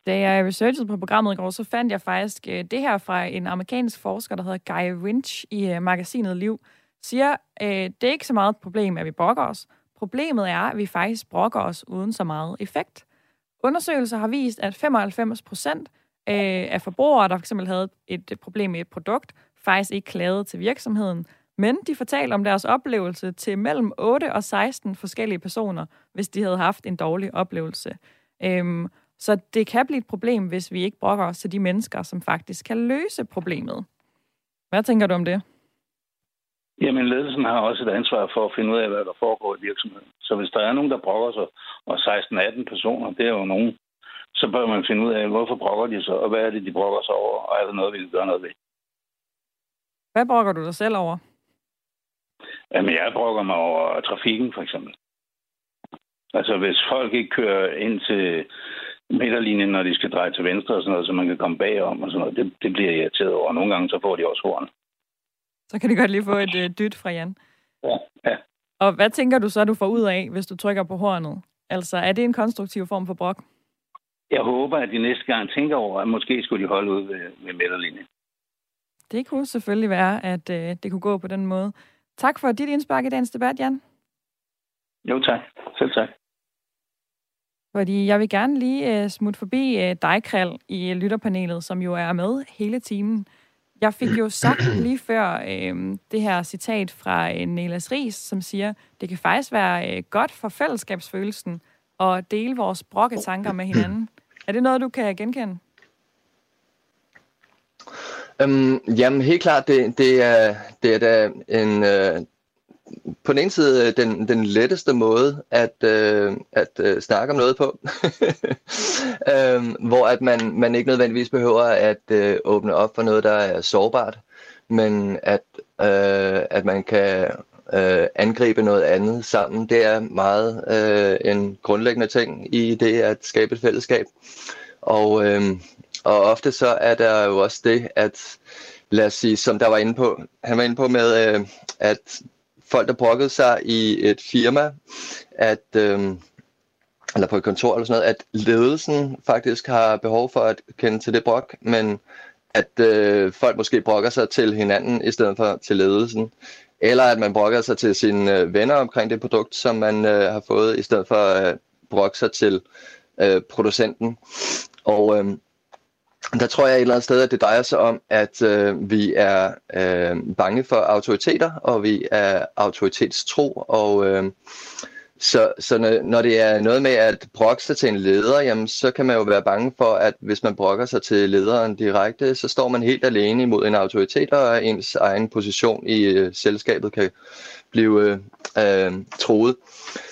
Da jeg researchede på programmet i går, så fandt jeg faktisk øh, det her fra en amerikansk forsker, der hedder Guy Winch i øh, magasinet Liv, siger, det er ikke så meget et problem, at vi brokker os. Problemet er, at vi faktisk brokker os uden så meget effekt. Undersøgelser har vist, at 95 procent af forbrugere, der fx havde et problem med et produkt, faktisk ikke klagede til virksomheden, men de fortalte om deres oplevelse til mellem 8 og 16 forskellige personer, hvis de havde haft en dårlig oplevelse. Øhm, så det kan blive et problem, hvis vi ikke brokker os til de mennesker, som faktisk kan løse problemet. Hvad tænker du om det? Jamen, ledelsen har også et ansvar for at finde ud af, hvad der foregår i virksomheden. Så hvis der er nogen, der brokker sig, og 16-18 personer, det er jo nogen, så bør man finde ud af, hvorfor brokker de sig, og hvad er det, de brokker sig over, og er der noget, vi kan gøre noget ved. Hvad brokker du dig selv over? Jamen, jeg brokker mig over trafikken, for eksempel. Altså, hvis folk ikke kører ind til midterlinjen, når de skal dreje til venstre og sådan noget, så man kan komme bagom og sådan noget, det, det bliver irriteret over. Nogle gange, så får de også horn. Så kan de godt lige få et uh, dyt fra Jan. Ja, ja. Og hvad tænker du så, du får ud af, hvis du trykker på hornet? Altså, er det en konstruktiv form for brok? Jeg håber, at de næste gang tænker over, at måske skulle de holde ud ved, ved midterlinjen. Det kunne selvfølgelig være, at uh, det kunne gå på den måde. Tak for dit indspark i dagens debat, Jan. Jo, tak. Selv tak. Fordi jeg vil gerne lige uh, smutte forbi uh, dig, Krald, i lytterpanelet, som jo er med hele timen. Jeg fik jo sagt lige før uh, det her citat fra uh, Nelas Ries, som siger, det kan faktisk være uh, godt for fællesskabsfølelsen at dele vores brokketanker med hinanden. Er det noget, du kan genkende? Øhm, jamen helt klart, det, det, er, det er da en, øh, på den ene side øh, den, den letteste måde at, øh, at øh, snakke om noget på, øhm, hvor at man, man ikke nødvendigvis behøver at øh, åbne op for noget, der er sårbart, men at, øh, at man kan øh, angribe noget andet sammen. Det er meget øh, en grundlæggende ting i det at skabe et fællesskab. Og, Øh, og ofte så er der jo også det, at lad os sige, som der var inde på, han var inde på med, øh, at folk, der brokkede sig i et firma, at, øh, eller på et kontor eller sådan noget, at ledelsen faktisk har behov for at kende til det brok, men at øh, folk måske brokker sig til hinanden i stedet for til ledelsen. Eller at man brokker sig til sine øh, venner omkring det produkt, som man øh, har fået, i stedet for at øh, brokke sig til øh, producenten. Og øh, der tror jeg et eller andet sted, at det drejer sig om, at øh, vi er øh, bange for autoriteter, og vi er autoritetstro, og øh, så, så når når det er noget med at brokke sig til en leder, jamen, så kan man jo være bange for, at hvis man brokker sig til lederen direkte, så står man helt alene imod en autoritet, og ens egen position i øh, selskabet kan blive øh, øh troet.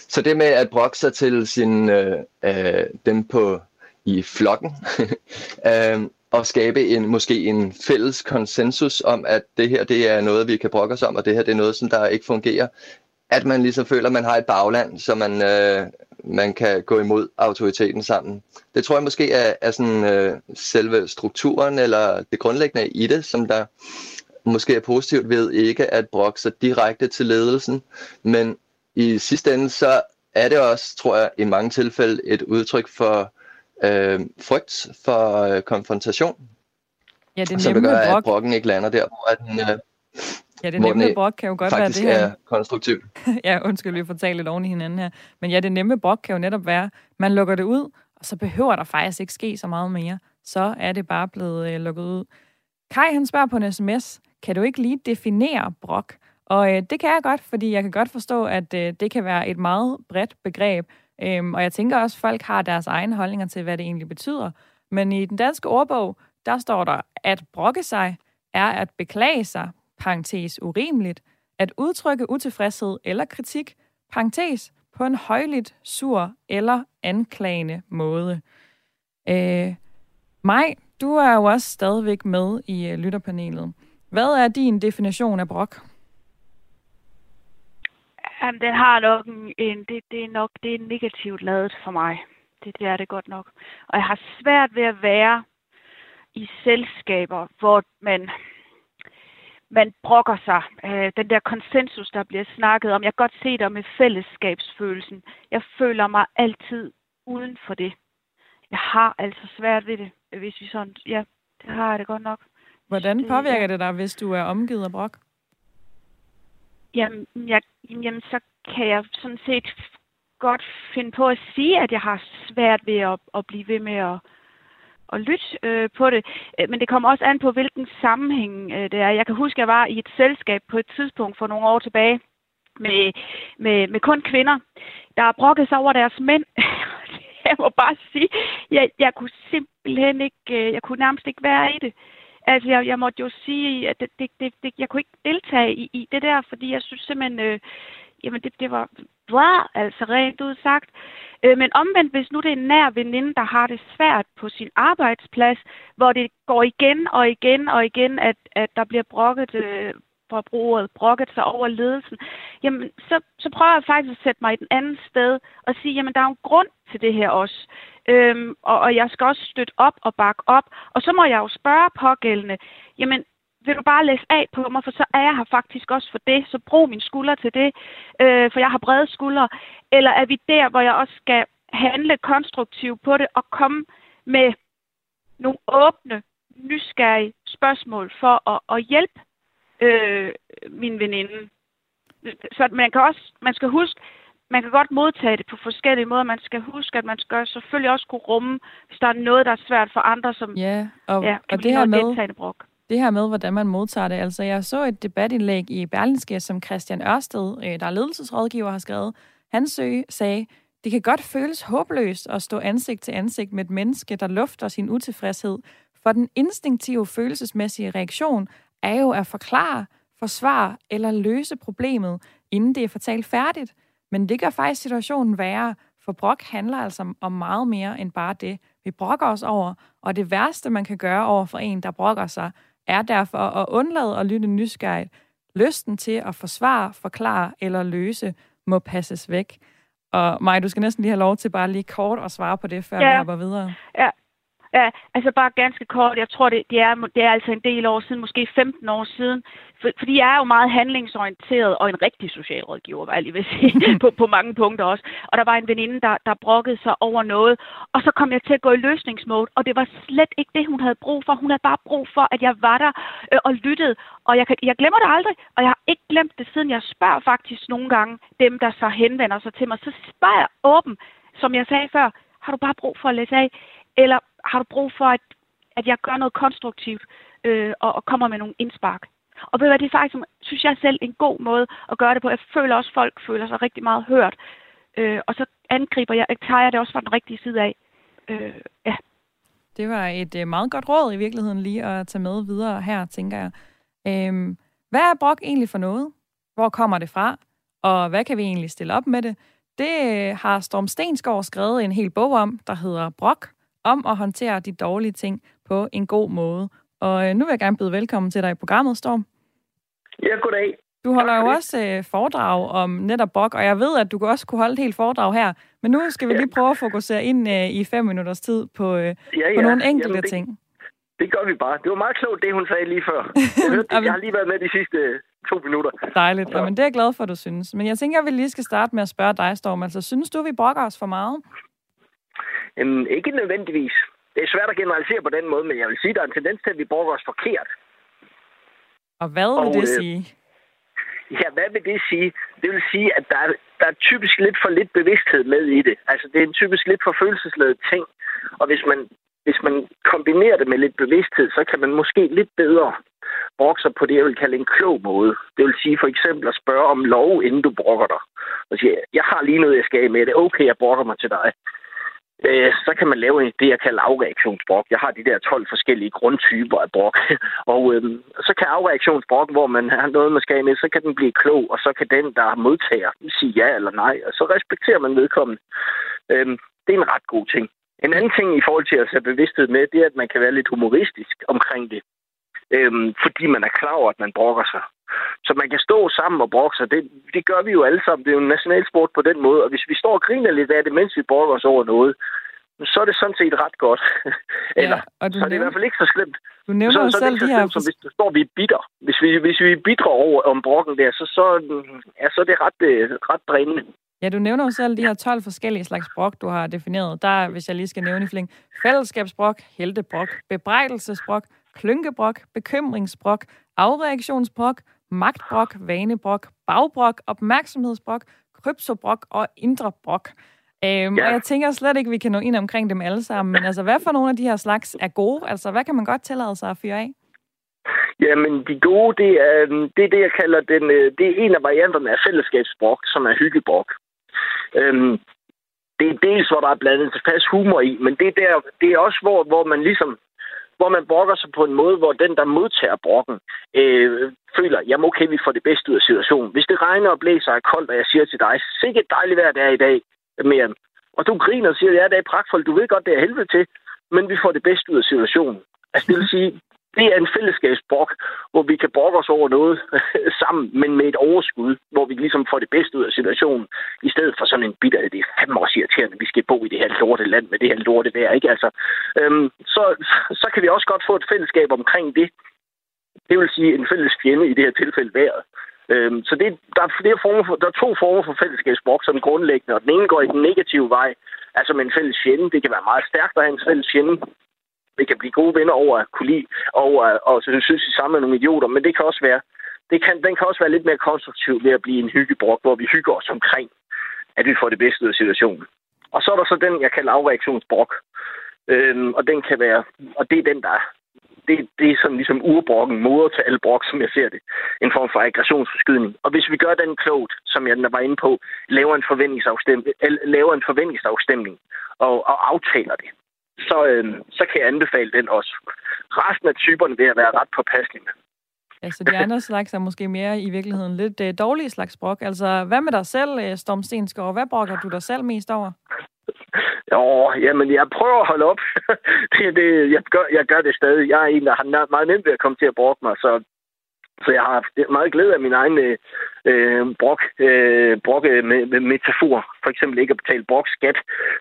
Så det med at brokke sig til sin, øh, øh, dem på i flokken, øh, og skabe en måske en fælles konsensus om, at det her det er noget, vi kan brokke os om, og det her det er noget, som der ikke fungerer. At man ligesom føler, at man har et bagland, så man, øh, man kan gå imod autoriteten sammen. Det tror jeg måske er, er sådan, øh, selve strukturen, eller det grundlæggende i det, som der måske er positivt ved ikke at brokke sig direkte til ledelsen, men i sidste ende så er det også, tror jeg, i mange tilfælde et udtryk for øh, frygt for øh, konfrontation. Ja, det som gør, brok. at brokken ikke lander der, hvor den, øh, Ja, det nemme brok kan jo godt være det her. er konstruktiv. ja, undskyld, vi får talt lidt oven i hinanden her. Men ja, det nemme brok kan jo netop være, man lukker det ud, og så behøver der faktisk ikke ske så meget mere. Så er det bare blevet øh, lukket ud. Kai, han spørger på en sms, kan du ikke lige definere brok? Og øh, det kan jeg godt, fordi jeg kan godt forstå, at øh, det kan være et meget bredt begreb. Øhm, og jeg tænker også, at folk har deres egne holdninger til, hvad det egentlig betyder. Men i den danske ordbog, der står der, at brokke sig er at beklage sig, parentes urimeligt, at udtrykke utilfredshed eller kritik, parentes, på en højligt, sur eller anklagende måde. Øh, Maj, du er jo også stadigvæk med i øh, lytterpanelet. Hvad er din definition af brok? Jamen, den har nok en, det, det er nok, det er negativt lavet for mig. Det, det er det godt nok. Og jeg har svært ved at være i selskaber, hvor man, man brokker sig. Øh, den der konsensus, der bliver snakket om. Jeg kan godt se der med fællesskabsfølelsen. Jeg føler mig altid uden for det. Jeg har altså svært ved det, hvis vi sådan... Ja, det har jeg det godt nok. Hvordan påvirker det dig, hvis du er omgivet af brok? Jamen, jeg, jamen, så kan jeg sådan set godt finde på at sige, at jeg har svært ved at, at blive ved med at, at lytte øh, på det. Øh, men det kommer også an på, hvilken sammenhæng øh, det er. Jeg kan huske, at jeg var i et selskab på et tidspunkt for nogle år tilbage med, med, med kun kvinder, der brokkede sig over deres mænd. jeg må bare sige, jeg, jeg kunne simpelthen ikke, øh, jeg kunne nærmest ikke være i det. Altså, jeg, jeg måtte jo sige, at det, det, det, det, jeg kunne ikke deltage i, i det der, fordi jeg synes simpelthen, øh, jamen det, det var bra, altså rent ud sagt. Øh, men omvendt, hvis nu det er en nær veninde, der har det svært på sin arbejdsplads, hvor det går igen og igen og igen, at, at der bliver brokket øh, for bruget, brokket sig over ledelsen, jamen så, så prøver jeg faktisk at sætte mig i den anden sted og sige, jamen der er en grund til det her også. Øhm, og, og jeg skal også støtte op og bakke op. Og så må jeg jo spørge pågældende, jamen vil du bare læse af på mig, for så er jeg her faktisk også for det, så brug min skulder til det, øh, for jeg har brede skuldre. Eller er vi der, hvor jeg også skal handle konstruktivt på det og komme med nogle åbne, nysgerrige spørgsmål for at, at hjælpe øh, min veninde. Så man kan også, man skal huske, man kan godt modtage det på forskellige måder. Man skal huske, at man skal selvfølgelig også kunne rumme, hvis der er noget, der er svært for andre, som ja, og, ja, og det her med, brok. Det her med, hvordan man modtager det. Altså, jeg så et debatindlæg i Berlinske, som Christian Ørsted, øh, der er ledelsesrådgiver, har skrevet. Han søge, sagde, det kan godt føles håbløst at stå ansigt til ansigt med et menneske, der lufter sin utilfredshed, For den instinktive følelsesmæssige reaktion er jo at forklare, forsvare eller løse problemet, inden det er fortalt færdigt. Men det gør faktisk situationen værre, for brok handler altså om meget mere end bare det, vi brokker os over. Og det værste, man kan gøre over for en, der brokker sig, er derfor at undlade at lytte nysgerrigt. Lysten til at forsvare, forklare eller løse må passes væk. Og Maja, du skal næsten lige have lov til bare lige kort at svare på det, før ja. vi hopper videre. Ja, Ja, altså bare ganske kort. Jeg tror, det, det, er, det er altså en del år siden, måske 15 år siden. For, fordi jeg er jo meget handlingsorienteret og en rigtig socialrådgiver, hvad jeg lige vil sige, på, på mange punkter også. Og der var en veninde, der, der brokkede sig over noget. Og så kom jeg til at gå i løsningsmode, og det var slet ikke det, hun havde brug for. Hun havde bare brug for, at jeg var der øh, og lyttede. Og jeg, jeg glemmer det aldrig, og jeg har ikke glemt det, siden jeg spørger faktisk nogle gange dem, der så henvender sig til mig. Så spørger jeg åben, som jeg sagde før, har du bare brug for at læse af? Eller har du brug for, at, at jeg gør noget konstruktivt øh, og, og kommer med nogle indspark? Og ved du hvad, det er faktisk, synes jeg selv, en god måde at gøre det på. Jeg føler også, at folk føler sig rigtig meget hørt. Øh, og så angriber jeg, jeg tager jeg det også fra den rigtige side af. Øh, ja. Det var et øh, meget godt råd i virkeligheden lige at tage med videre her, tænker jeg. Øhm, hvad er brok egentlig for noget? Hvor kommer det fra? Og hvad kan vi egentlig stille op med det? Det øh, har Storm Stensgaard skrevet en hel bog om, der hedder Brok, om at håndtere de dårlige ting på en god måde. Og øh, nu vil jeg gerne byde velkommen til dig i programmet, Storm. Ja, goddag. Du holder jo også øh, foredrag om netop brok, og jeg ved, at du også kunne holde et helt foredrag her. Men nu skal vi lige prøve at fokusere ind øh, i fem minutters tid på, øh, ja, ja. på nogle enkelte Jamen, det, ting. Det gør vi bare. Det var meget klogt, det hun sagde lige før. Jeg, hørte, jeg har lige været med de sidste to minutter. Dejligt. Ja. Jamen, det er jeg glad for, du synes. Men jeg tænker, at vi lige skal starte med at spørge dig, Storm. Altså, synes du, vi brokker os for meget? Jamen, ikke nødvendigvis. Det er svært at generalisere på den måde, men jeg vil sige, at der er en tendens til, at vi bruger os forkert. Og hvad vil og, det øh, sige? Ja, hvad vil det sige? Det vil sige, at der er, der er typisk lidt for lidt bevidsthed med i det. Altså, det er en typisk lidt for følelsesladet ting. Og hvis man, hvis man kombinerer det med lidt bevidsthed, så kan man måske lidt bedre brokke sig på det, jeg vil kalde en klog måde. Det vil sige for eksempel at spørge om lov, inden du brokker dig. Og sige, jeg har lige noget, jeg skal med det. Okay, jeg brokker mig til dig øh, så kan man lave det, jeg kalder afreaktionsbrok. Jeg har de der 12 forskellige grundtyper af brok. Og øh, så kan afreaktionsbrok, hvor man har noget, man skal med, så kan den blive klog, og så kan den, der modtager, sige ja eller nej, og så respekterer man vedkommende. Øh, det er en ret god ting. En anden ting i forhold til at sætte bevidsthed med, det er, at man kan være lidt humoristisk omkring det. Øhm, fordi man er klar over, at man brokker sig. Så man kan stå sammen og brokke sig. Det, det gør vi jo alle sammen. Det er jo en nationalsport på den måde. Og hvis vi står og griner lidt af det, mens vi brokker os over noget, så er det sådan set ret godt. Eller, ja, og så er det i hvert fald ikke så slemt. Du nævner så, jo så selv de her... Som hvis du står vi bitter. Hvis vi, hvis vi bitter over om brokken der, så, så, ja, så er det ret, øh, ret drænende. Ja, du nævner jo selv de her 12 forskellige slags brok, du har defineret. Der er, hvis jeg lige skal nævne i fling, fællesskabsbrok, heltebrok, bebrejdelsesbrok, klynkebrok, bekymringsbrok, afreaktionsbrok, magtbrok, vanebrok, bagbrok, opmærksomhedsbrok, kryptobrok og indre brok. Øhm, ja. Og jeg tænker slet ikke, at vi kan nå ind omkring dem alle sammen. Men altså, hvad for nogle af de her slags er gode? Altså, hvad kan man godt tillade sig at fyre af? Jamen, de gode, det er, det er det, jeg kalder den, øh, det er en af varianterne af fællesskabsbrok, som er hyggebrok. Øhm, det er dels, hvor der er blandet tilpas humor i, men det er, der, det er også, hvor, hvor man ligesom hvor man brokker sig på en måde, hvor den, der modtager brokken, øh, føler, jamen okay, vi får det bedste ud af situationen. Hvis det regner og blæser og er koldt, og jeg siger til dig, sikke dejligt vejr det er i dag, mere, og du griner og siger, ja, det er pragtfuldt, du ved godt, det er helvede til, men vi får det bedste ud af situationen. Altså det vil sige, det er en fællesskabsbrok, hvor vi kan brokke os over noget sammen, men med et overskud, hvor vi ligesom får det bedste ud af situationen, i stedet for sådan en bitterhed. Det er fem år irriterende, vi skal bo i det her lorte land med det her lorte vejr, ikke? Altså, øhm, så, så kan vi også godt få et fællesskab omkring det. Det vil sige en fælles fjende i det her tilfælde vejret. Øhm, så det, der, er flere former for, der er to former for fællesskabsbrok som grundlæggende, og den ene går i den negative vej, altså med en fælles fjende. Det kan være meget stærkt at have en fælles fjende, vi kan blive gode venner over at kunne lide, og, øh, og så synes vi sammen med nogle idioter, men det kan også være, det kan, den kan også være lidt mere konstruktiv ved at blive en hyggebrok, hvor vi hygger os omkring, at vi får det bedste ud af situationen. Og så er der så den, jeg kalder afreaktionsbrok. Øhm, og den kan være, og det er den, der det, det er sådan ligesom urbrokken, moder til alle brok, som jeg ser det. En form for aggressionsforskydning. Og hvis vi gør den klogt, som jeg var inde på, laver en forventningsafstemning, laver en forventningsafstemning og, og aftaler det, så, øh, så kan jeg anbefale den også. resten af typerne vil jeg være ret påpasselig med. Ja, så de andre slags er måske mere i virkeligheden lidt uh, dårlige slags brok. Altså, hvad med dig selv, uh, Storm Stensgaard? Hvad brokker du dig selv mest over? Jo, jamen, jeg prøver at holde op. det, det, jeg, gør, jeg gør det stadig. Jeg er en, der har meget nemt ved at komme til at brokke mig, så så jeg har meget glæde af min egen øh, brok, øh, brokke med, med metafor. For eksempel ikke at betale brokskat.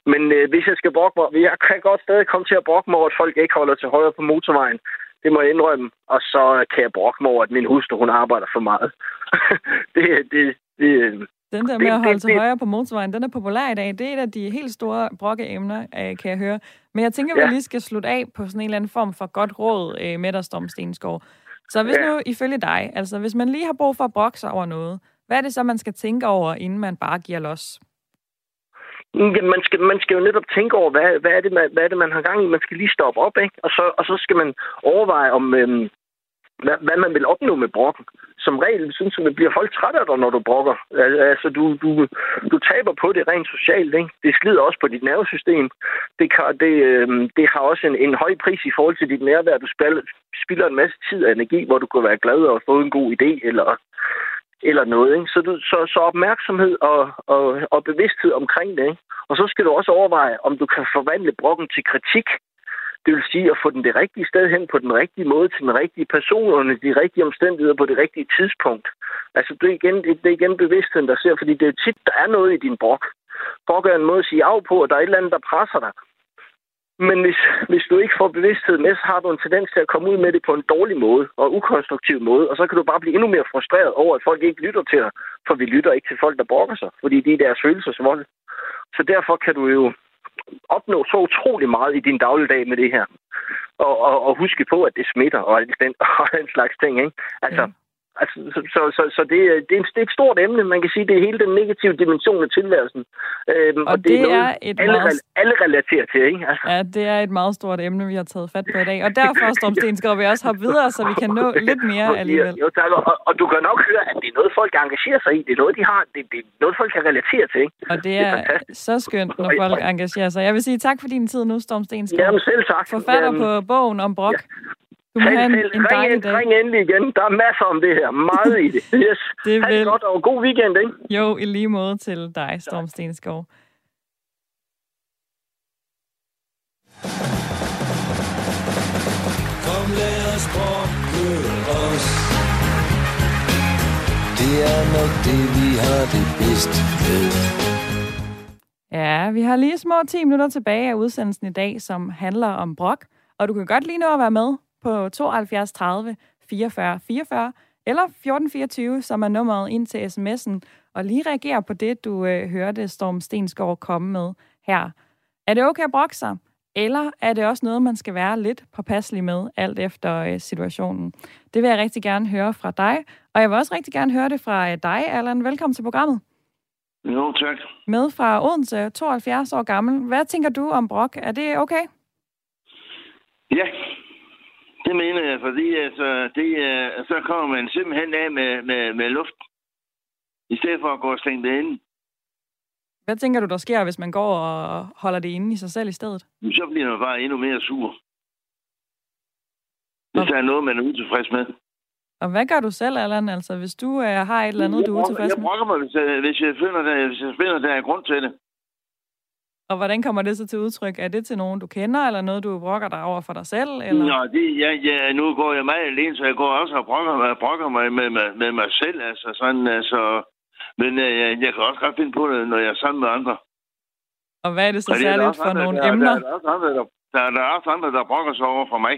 Men øh, hvis jeg skal brokke mig, jeg kan godt stadig komme til at brokke mig over, at folk ikke holder til højre på motorvejen. Det må jeg indrømme. Og så kan jeg brokke mig over, at min hustru, hun arbejder for meget. det, det, det, den der med at holde til højre på motorvejen, den er populær i dag. Det er et af de helt store brokkeemner, øh, kan jeg høre. Men jeg tænker, at vi lige skal slutte af på sådan en eller anden form for godt råd øh, med dig, Storm Stensgaard. Så hvis ja. nu, ifølge dig, altså hvis man lige har brug for at brokke sig over noget, hvad er det så, man skal tænke over, inden man bare giver los? Ja, man, skal, man skal jo netop tænke over, hvad, hvad, er det, man, hvad er det, man har gang i. Man skal lige stoppe op, ikke? Og så, og så skal man overveje, om, øhm, hvad, hvad man vil opnå med brokken. Som regel synes jeg, at bliver folk træt af dig, når du brokker. Altså, du, du, du taber på det rent socialt. Ikke? Det slider også på dit nervesystem. Det, kan, det, øhm, det har også en, en høj pris i forhold til dit nærvær. Du spilder en masse tid og energi, hvor du kunne være glad og få en god idé, eller, eller noget. Ikke? Så, du, så, så opmærksomhed og, og, og bevidsthed omkring det. Ikke? Og så skal du også overveje, om du kan forvandle brokken til kritik det vil sige at få den det rigtige sted hen på den rigtige måde til den rigtige person under de rigtige omstændigheder på det rigtige tidspunkt. Altså det er igen, det, er igen bevidstheden, der ser, fordi det er tit, der er noget i din brok. Brok er en måde at sige af på, at der er et eller andet, der presser dig. Men hvis, hvis du ikke får bevidsthed med, så har du en tendens til at komme ud med det på en dårlig måde og ukonstruktiv måde, og så kan du bare blive endnu mere frustreret over, at folk ikke lytter til dig, for vi lytter ikke til folk, der brokker sig, fordi det er deres følelsesvold. Så derfor kan du jo opnå så utrolig meget i din dagligdag med det her. Og, og, og huske på, at det smitter og den, og den slags ting. Ikke? Altså, mm. Altså, så så, så, så det, det, er det er et stort emne. Man kan sige, det er hele den negative dimension af tilværelsen. Øhm, og, og det, det er, noget, et alle, meget... alle relaterer til, ikke? Altså. Ja, det er et meget stort emne, vi har taget fat på i dag. Og derfor, Storm Stensgaard, vi også hoppe videre, så vi kan nå lidt mere alligevel. Jo, tak. Og, og, du kan nok høre, at det er noget, folk engagerer sig i. Det er noget, de har. Det, det er noget, folk kan relatere til, ikke? Og det er, det er så skønt, når folk engagerer sig. Jeg vil sige tak for din tid nu, Storm Stensgaard. Jamen selv tak. Forfatter øhm, på bogen om brok. Ja. Du må have en, en dejlig dag. Ring endelig igen. Der er masser om det her. Meget i det. Yes. det ha' det godt, og god weekend, ikke? Jo, i lige måde til dig, Storm Stenskov. Kom, lad os os. Det er nok det, vi har det bedst med. Ja, vi har lige små 10 minutter tilbage af udsendelsen i dag, som handler om brok. Og du kan godt lige nå at være med på 72 30 44 44 eller 1424, som er nummeret ind til sms'en, og lige reagere på det, du øh, hørte Storm Stensgaard komme med her. Er det okay at brokke sig? Eller er det også noget, man skal være lidt påpasselig med, alt efter øh, situationen? Det vil jeg rigtig gerne høre fra dig. Og jeg vil også rigtig gerne høre det fra øh, dig, Allan. Velkommen til programmet. Jo, tak. Med fra Odense, 72 år gammel. Hvad tænker du om brok? Er det okay? Ja, det mener jeg, fordi altså, det, uh, så kommer man simpelthen af med, med, med luft, i stedet for at gå og stænge det inde. Hvad tænker du, der sker, hvis man går og holder det inde i sig selv i stedet? Så bliver man bare endnu mere sur. Hvis der er noget, man er utilfreds med. Og hvad gør du selv, Allan? Altså, hvis du uh, har et eller andet, du er utilfreds med? Jeg brokker mig, hvis jeg, hvis jeg finder, der, hvis jeg finder, der er grund til det. Og hvordan kommer det så til udtryk? Er det til nogen, du kender, eller noget, du brokker dig over for dig selv? Eller? Nå, det, ja, ja, nu går jeg meget alene, så jeg går også og brokker mig, brokker mig med, med, med mig selv. Altså, sådan, altså, men øh, jeg, jeg kan også godt finde på det, når jeg er sammen med andre. Og hvad er det så og særligt det for andre, nogle der, emner? Der, der, er også andre, der, der, der er også andre, der brokker sig over for mig.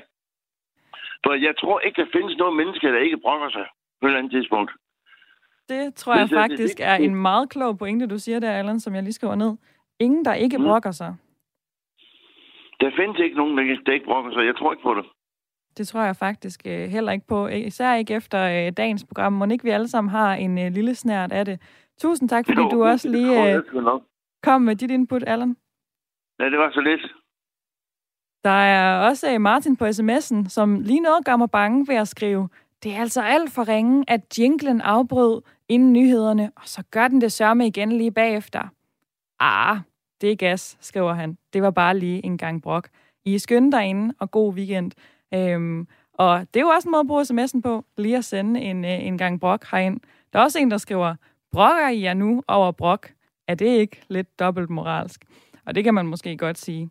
For jeg tror ikke, der findes noget menneske, der ikke brokker sig på et eller andet tidspunkt. Det tror jeg faktisk er en meget klog pointe, du siger der, Allan, som jeg lige skriver ned. Ingen, der ikke mm. brokker sig. Der findes ikke nogen, der ikke brokker sig. Jeg tror ikke på det. Det tror jeg faktisk øh, heller ikke på. Især ikke efter øh, dagens program. Må ikke vi alle sammen har en øh, lille snært af det. Tusind tak, fordi jo, du også lige kom med dit input, Allan. Ja, det var så lidt. Der er også Martin på sms'en, som lige noget gør mig bange ved at skrive, det er altså alt for ringe, at jinglen afbrød inden nyhederne, og så gør den det sørme igen lige bagefter. Ah, det er gas, skriver han. Det var bare lige en gang brok. I er skønne derinde, og god weekend. Øhm, og det er jo også en måde at bruge sms'en på, lige at sende en, øh, en gang brok herind. Der er også en, der skriver, brokker I jer nu over brok? Er det ikke lidt dobbelt moralsk? Og det kan man måske godt sige.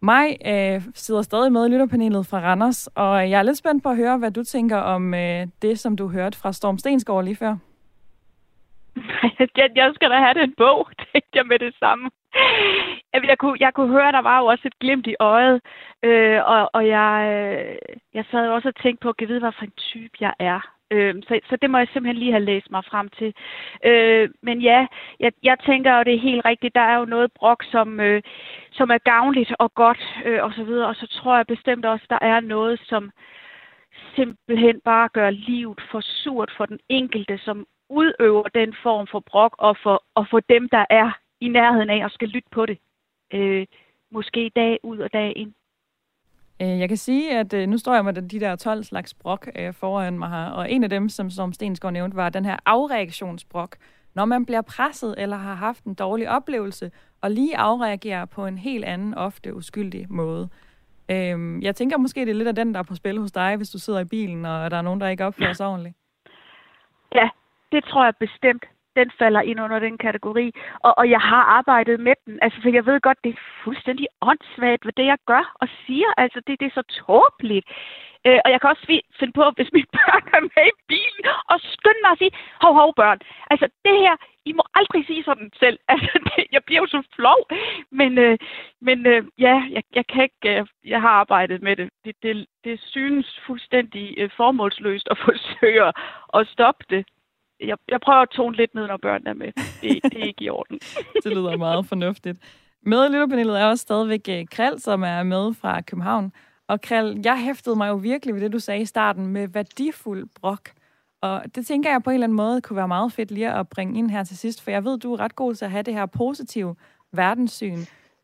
Mig øh, sidder stadig med i lytterpanelet fra Randers, og jeg er lidt spændt på at høre, hvad du tænker om øh, det, som du hørte fra Storm Stensgaard lige før jeg skal da have den bog, tænkte jeg med det samme. Jeg kunne, jeg kunne høre, at der var jo også et glimt i øjet, øh, og, og jeg, øh, jeg sad også og tænkte på, at jeg ved, hvad for en type jeg er. Øh, så, så det må jeg simpelthen lige have læst mig frem til. Øh, men ja, jeg, jeg tænker jo, det er helt rigtigt. Der er jo noget brok, som, øh, som er gavnligt og godt øh, og så videre. Og så tror jeg bestemt også, der er noget, som simpelthen bare gør livet for surt for den enkelte, som udøver den form for brok, og for, og for dem, der er i nærheden af og skal lytte på det. Øh, måske dag ud og dag ind. Øh, jeg kan sige, at øh, nu står jeg med de der 12 slags brok øh, foran mig her, og en af dem, som, som Stensgaard nævnte, var den her afreaktionsbrok. Når man bliver presset eller har haft en dårlig oplevelse, og lige afreagerer på en helt anden, ofte uskyldig måde. Jeg tænker måske, det er lidt af den, der er på spil hos dig, hvis du sidder i bilen, og der er nogen, der ikke opfører sig ordentligt. Ja, det tror jeg bestemt den falder ind under den kategori. Og, og jeg har arbejdet med den. Altså, for jeg ved godt, det er fuldstændig åndssvagt, hvad det jeg gør og siger. Altså, det, det er så tåbeligt. Øh, og jeg kan også finde på, hvis mine børn er med i bilen, og skynde mig at sige, hov, hov, børn. Altså, det her, I må aldrig sige sådan selv. Altså, det, jeg bliver jo så flov. Men, øh, men øh, ja, jeg, jeg kan ikke, øh, jeg har arbejdet med det. Det, det, det synes fuldstændig øh, formålsløst at forsøge at stoppe det jeg, jeg prøver at tone lidt ned, når børnene er med. Det, det er ikke i orden. det lyder meget fornuftigt. Med i lytterpanelet er også stadigvæk øh, Krald, som er med fra København. Og Krald, jeg hæftede mig jo virkelig ved det, du sagde i starten med værdifuld brok. Og det tænker jeg på en eller anden måde kunne være meget fedt lige at bringe ind her til sidst, for jeg ved, du er ret god til at have det her positive verdenssyn.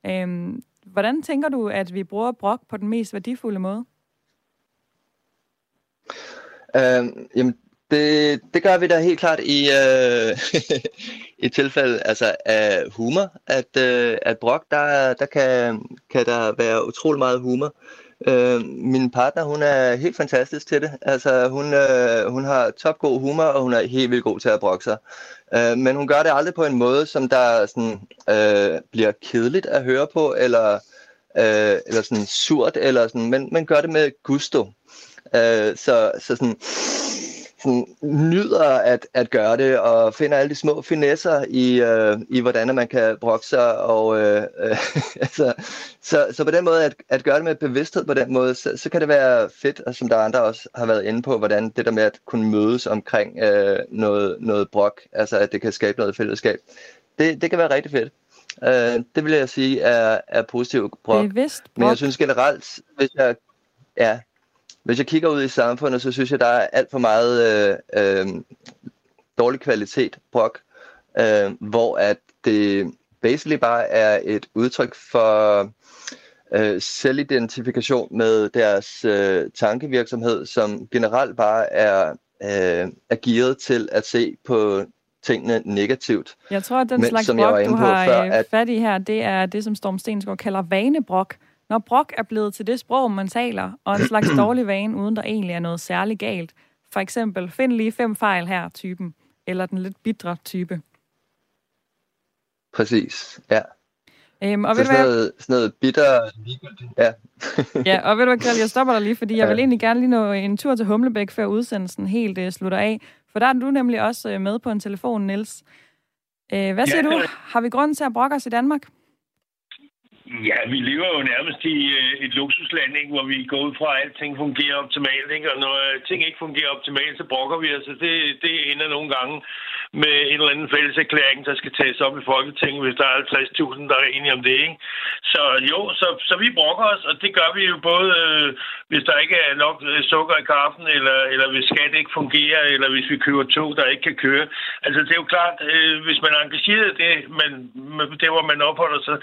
Øhm, hvordan tænker du, at vi bruger brok på den mest værdifulde måde? Øhm, jamen, det, det gør vi da helt klart i, øh, i tilfælde altså af humor, at, øh, at brok, der, der kan, kan der være utrolig meget humor. Øh, min partner, hun er helt fantastisk til det. Altså, hun, øh, hun har topgod humor, og hun er helt vildt god til at brokke sig. Øh, men hun gør det aldrig på en måde, som der sådan, øh, bliver kedeligt at høre på, eller, øh, eller sådan surt, eller sådan, men, men gør det med gusto. Øh, så, så sådan, sådan, nyder at, at gøre det, og finder alle de små finesser i, øh, i hvordan man kan brokke sig. Og, øh, øh, altså, så, så på den måde, at, at gøre det med bevidsthed på den måde, så, så kan det være fedt, og som der andre også har været inde på, hvordan det der med at kunne mødes omkring øh, noget, noget brok, altså at det kan skabe noget fællesskab, det, det kan være rigtig fedt. Uh, det vil jeg sige er, er positivt brok. Bevidst brok. Men jeg synes generelt, hvis jeg, ja, hvis jeg kigger ud i samfundet, så synes jeg, der er alt for meget øh, øh, dårlig kvalitet brok, øh, hvor at det basically bare er et udtryk for øh, selvidentifikation med deres øh, tankevirksomhed, som generelt bare er, øh, er gearet til at se på tingene negativt. Jeg tror, at den Men, slags brok, du har før, øh, at... fat i her, det er det, som Storm Stensgaard kalder vanebrok. Når brok er blevet til det sprog, man taler, og en slags dårlig vane, uden der egentlig er noget særligt galt. For eksempel, find lige fem fejl her, typen. Eller den lidt bitre type. Præcis, ja. Øhm, og så ved sådan, noget, sådan noget bitter ja. ja, og ved du hvad, jeg stopper dig lige, fordi jeg vil egentlig gerne lige nå en tur til Humlebæk, før udsendelsen helt uh, slutter af. For der er du nemlig også uh, med på en telefon, Niels. Uh, hvad siger ja. du? Har vi grund til at brokke os i Danmark? Ja, vi lever jo nærmest i øh, et luksusland, ikke, hvor vi går ud fra, at alting fungerer optimalt. Ikke? Og når øh, ting ikke fungerer optimalt, så brokker vi os. Det, det ender nogle gange med en eller anden fælles erklæring, der skal tages op i Folketinget, hvis der er 50.000, der er enige om det. Ikke? Så jo, så, så vi brokker os, og det gør vi jo både, øh, hvis der ikke er nok øh, sukker i kaffen, eller, eller hvis skat ikke fungerer, eller hvis vi køber tog, der ikke kan køre. Altså det er jo klart, øh, hvis man er engageret i det, men det, hvor man opholder sig,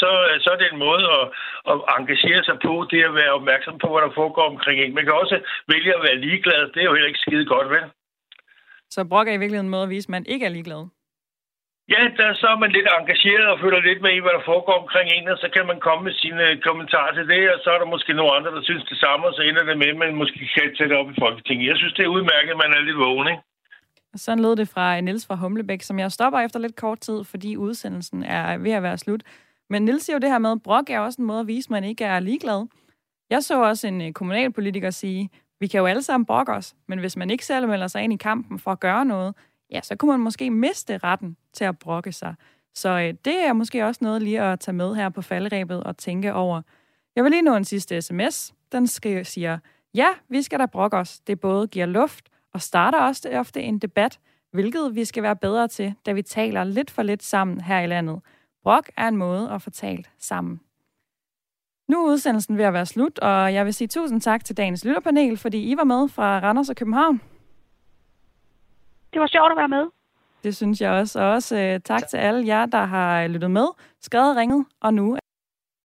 så, så er det en måde at, at engagere sig på, det at være opmærksom på, hvad der foregår omkring en. Man kan også vælge at være ligeglad, det er jo heller ikke skide godt, vel? Så brok er i virkeligheden en måde at vise, at man ikke er ligeglad? Ja, der så er man lidt engageret og føler lidt med i, hvad der foregår omkring en, og så kan man komme med sine kommentarer til det, og så er der måske nogle andre, der synes det samme, og så ender det med, at man måske kan sætte op i Folketinget. Jeg synes, det er udmærket, at man er lidt vågen, ikke? Sådan lød det fra Nils fra Humlebæk, som jeg stopper efter lidt kort tid, fordi udsendelsen er ved at være slut. Men Nils siger jo det her med, at brok er også en måde at vise, at man ikke er ligeglad. Jeg så også en øh, kommunalpolitiker sige, vi kan jo alle sammen brokke os, men hvis man ikke selv melder sig ind i kampen for at gøre noget, ja, så kunne man måske miste retten til at brokke sig. Så øh, det er måske også noget lige at tage med her på falderæbet og tænke over. Jeg vil lige nå en sidste sms. Den skal, siger, ja, vi skal da brokke os. Det både giver luft og starter også ofte en debat, hvilket vi skal være bedre til, da vi taler lidt for lidt sammen her i landet. Brok er en måde at få talt sammen. Nu er udsendelsen ved at være slut, og jeg vil sige tusind tak til dagens lytterpanel, fordi I var med fra Randers og København. Det var sjovt at være med. Det synes jeg også. Og også uh, tak til alle jer, der har lyttet med, skrevet, ringet og nu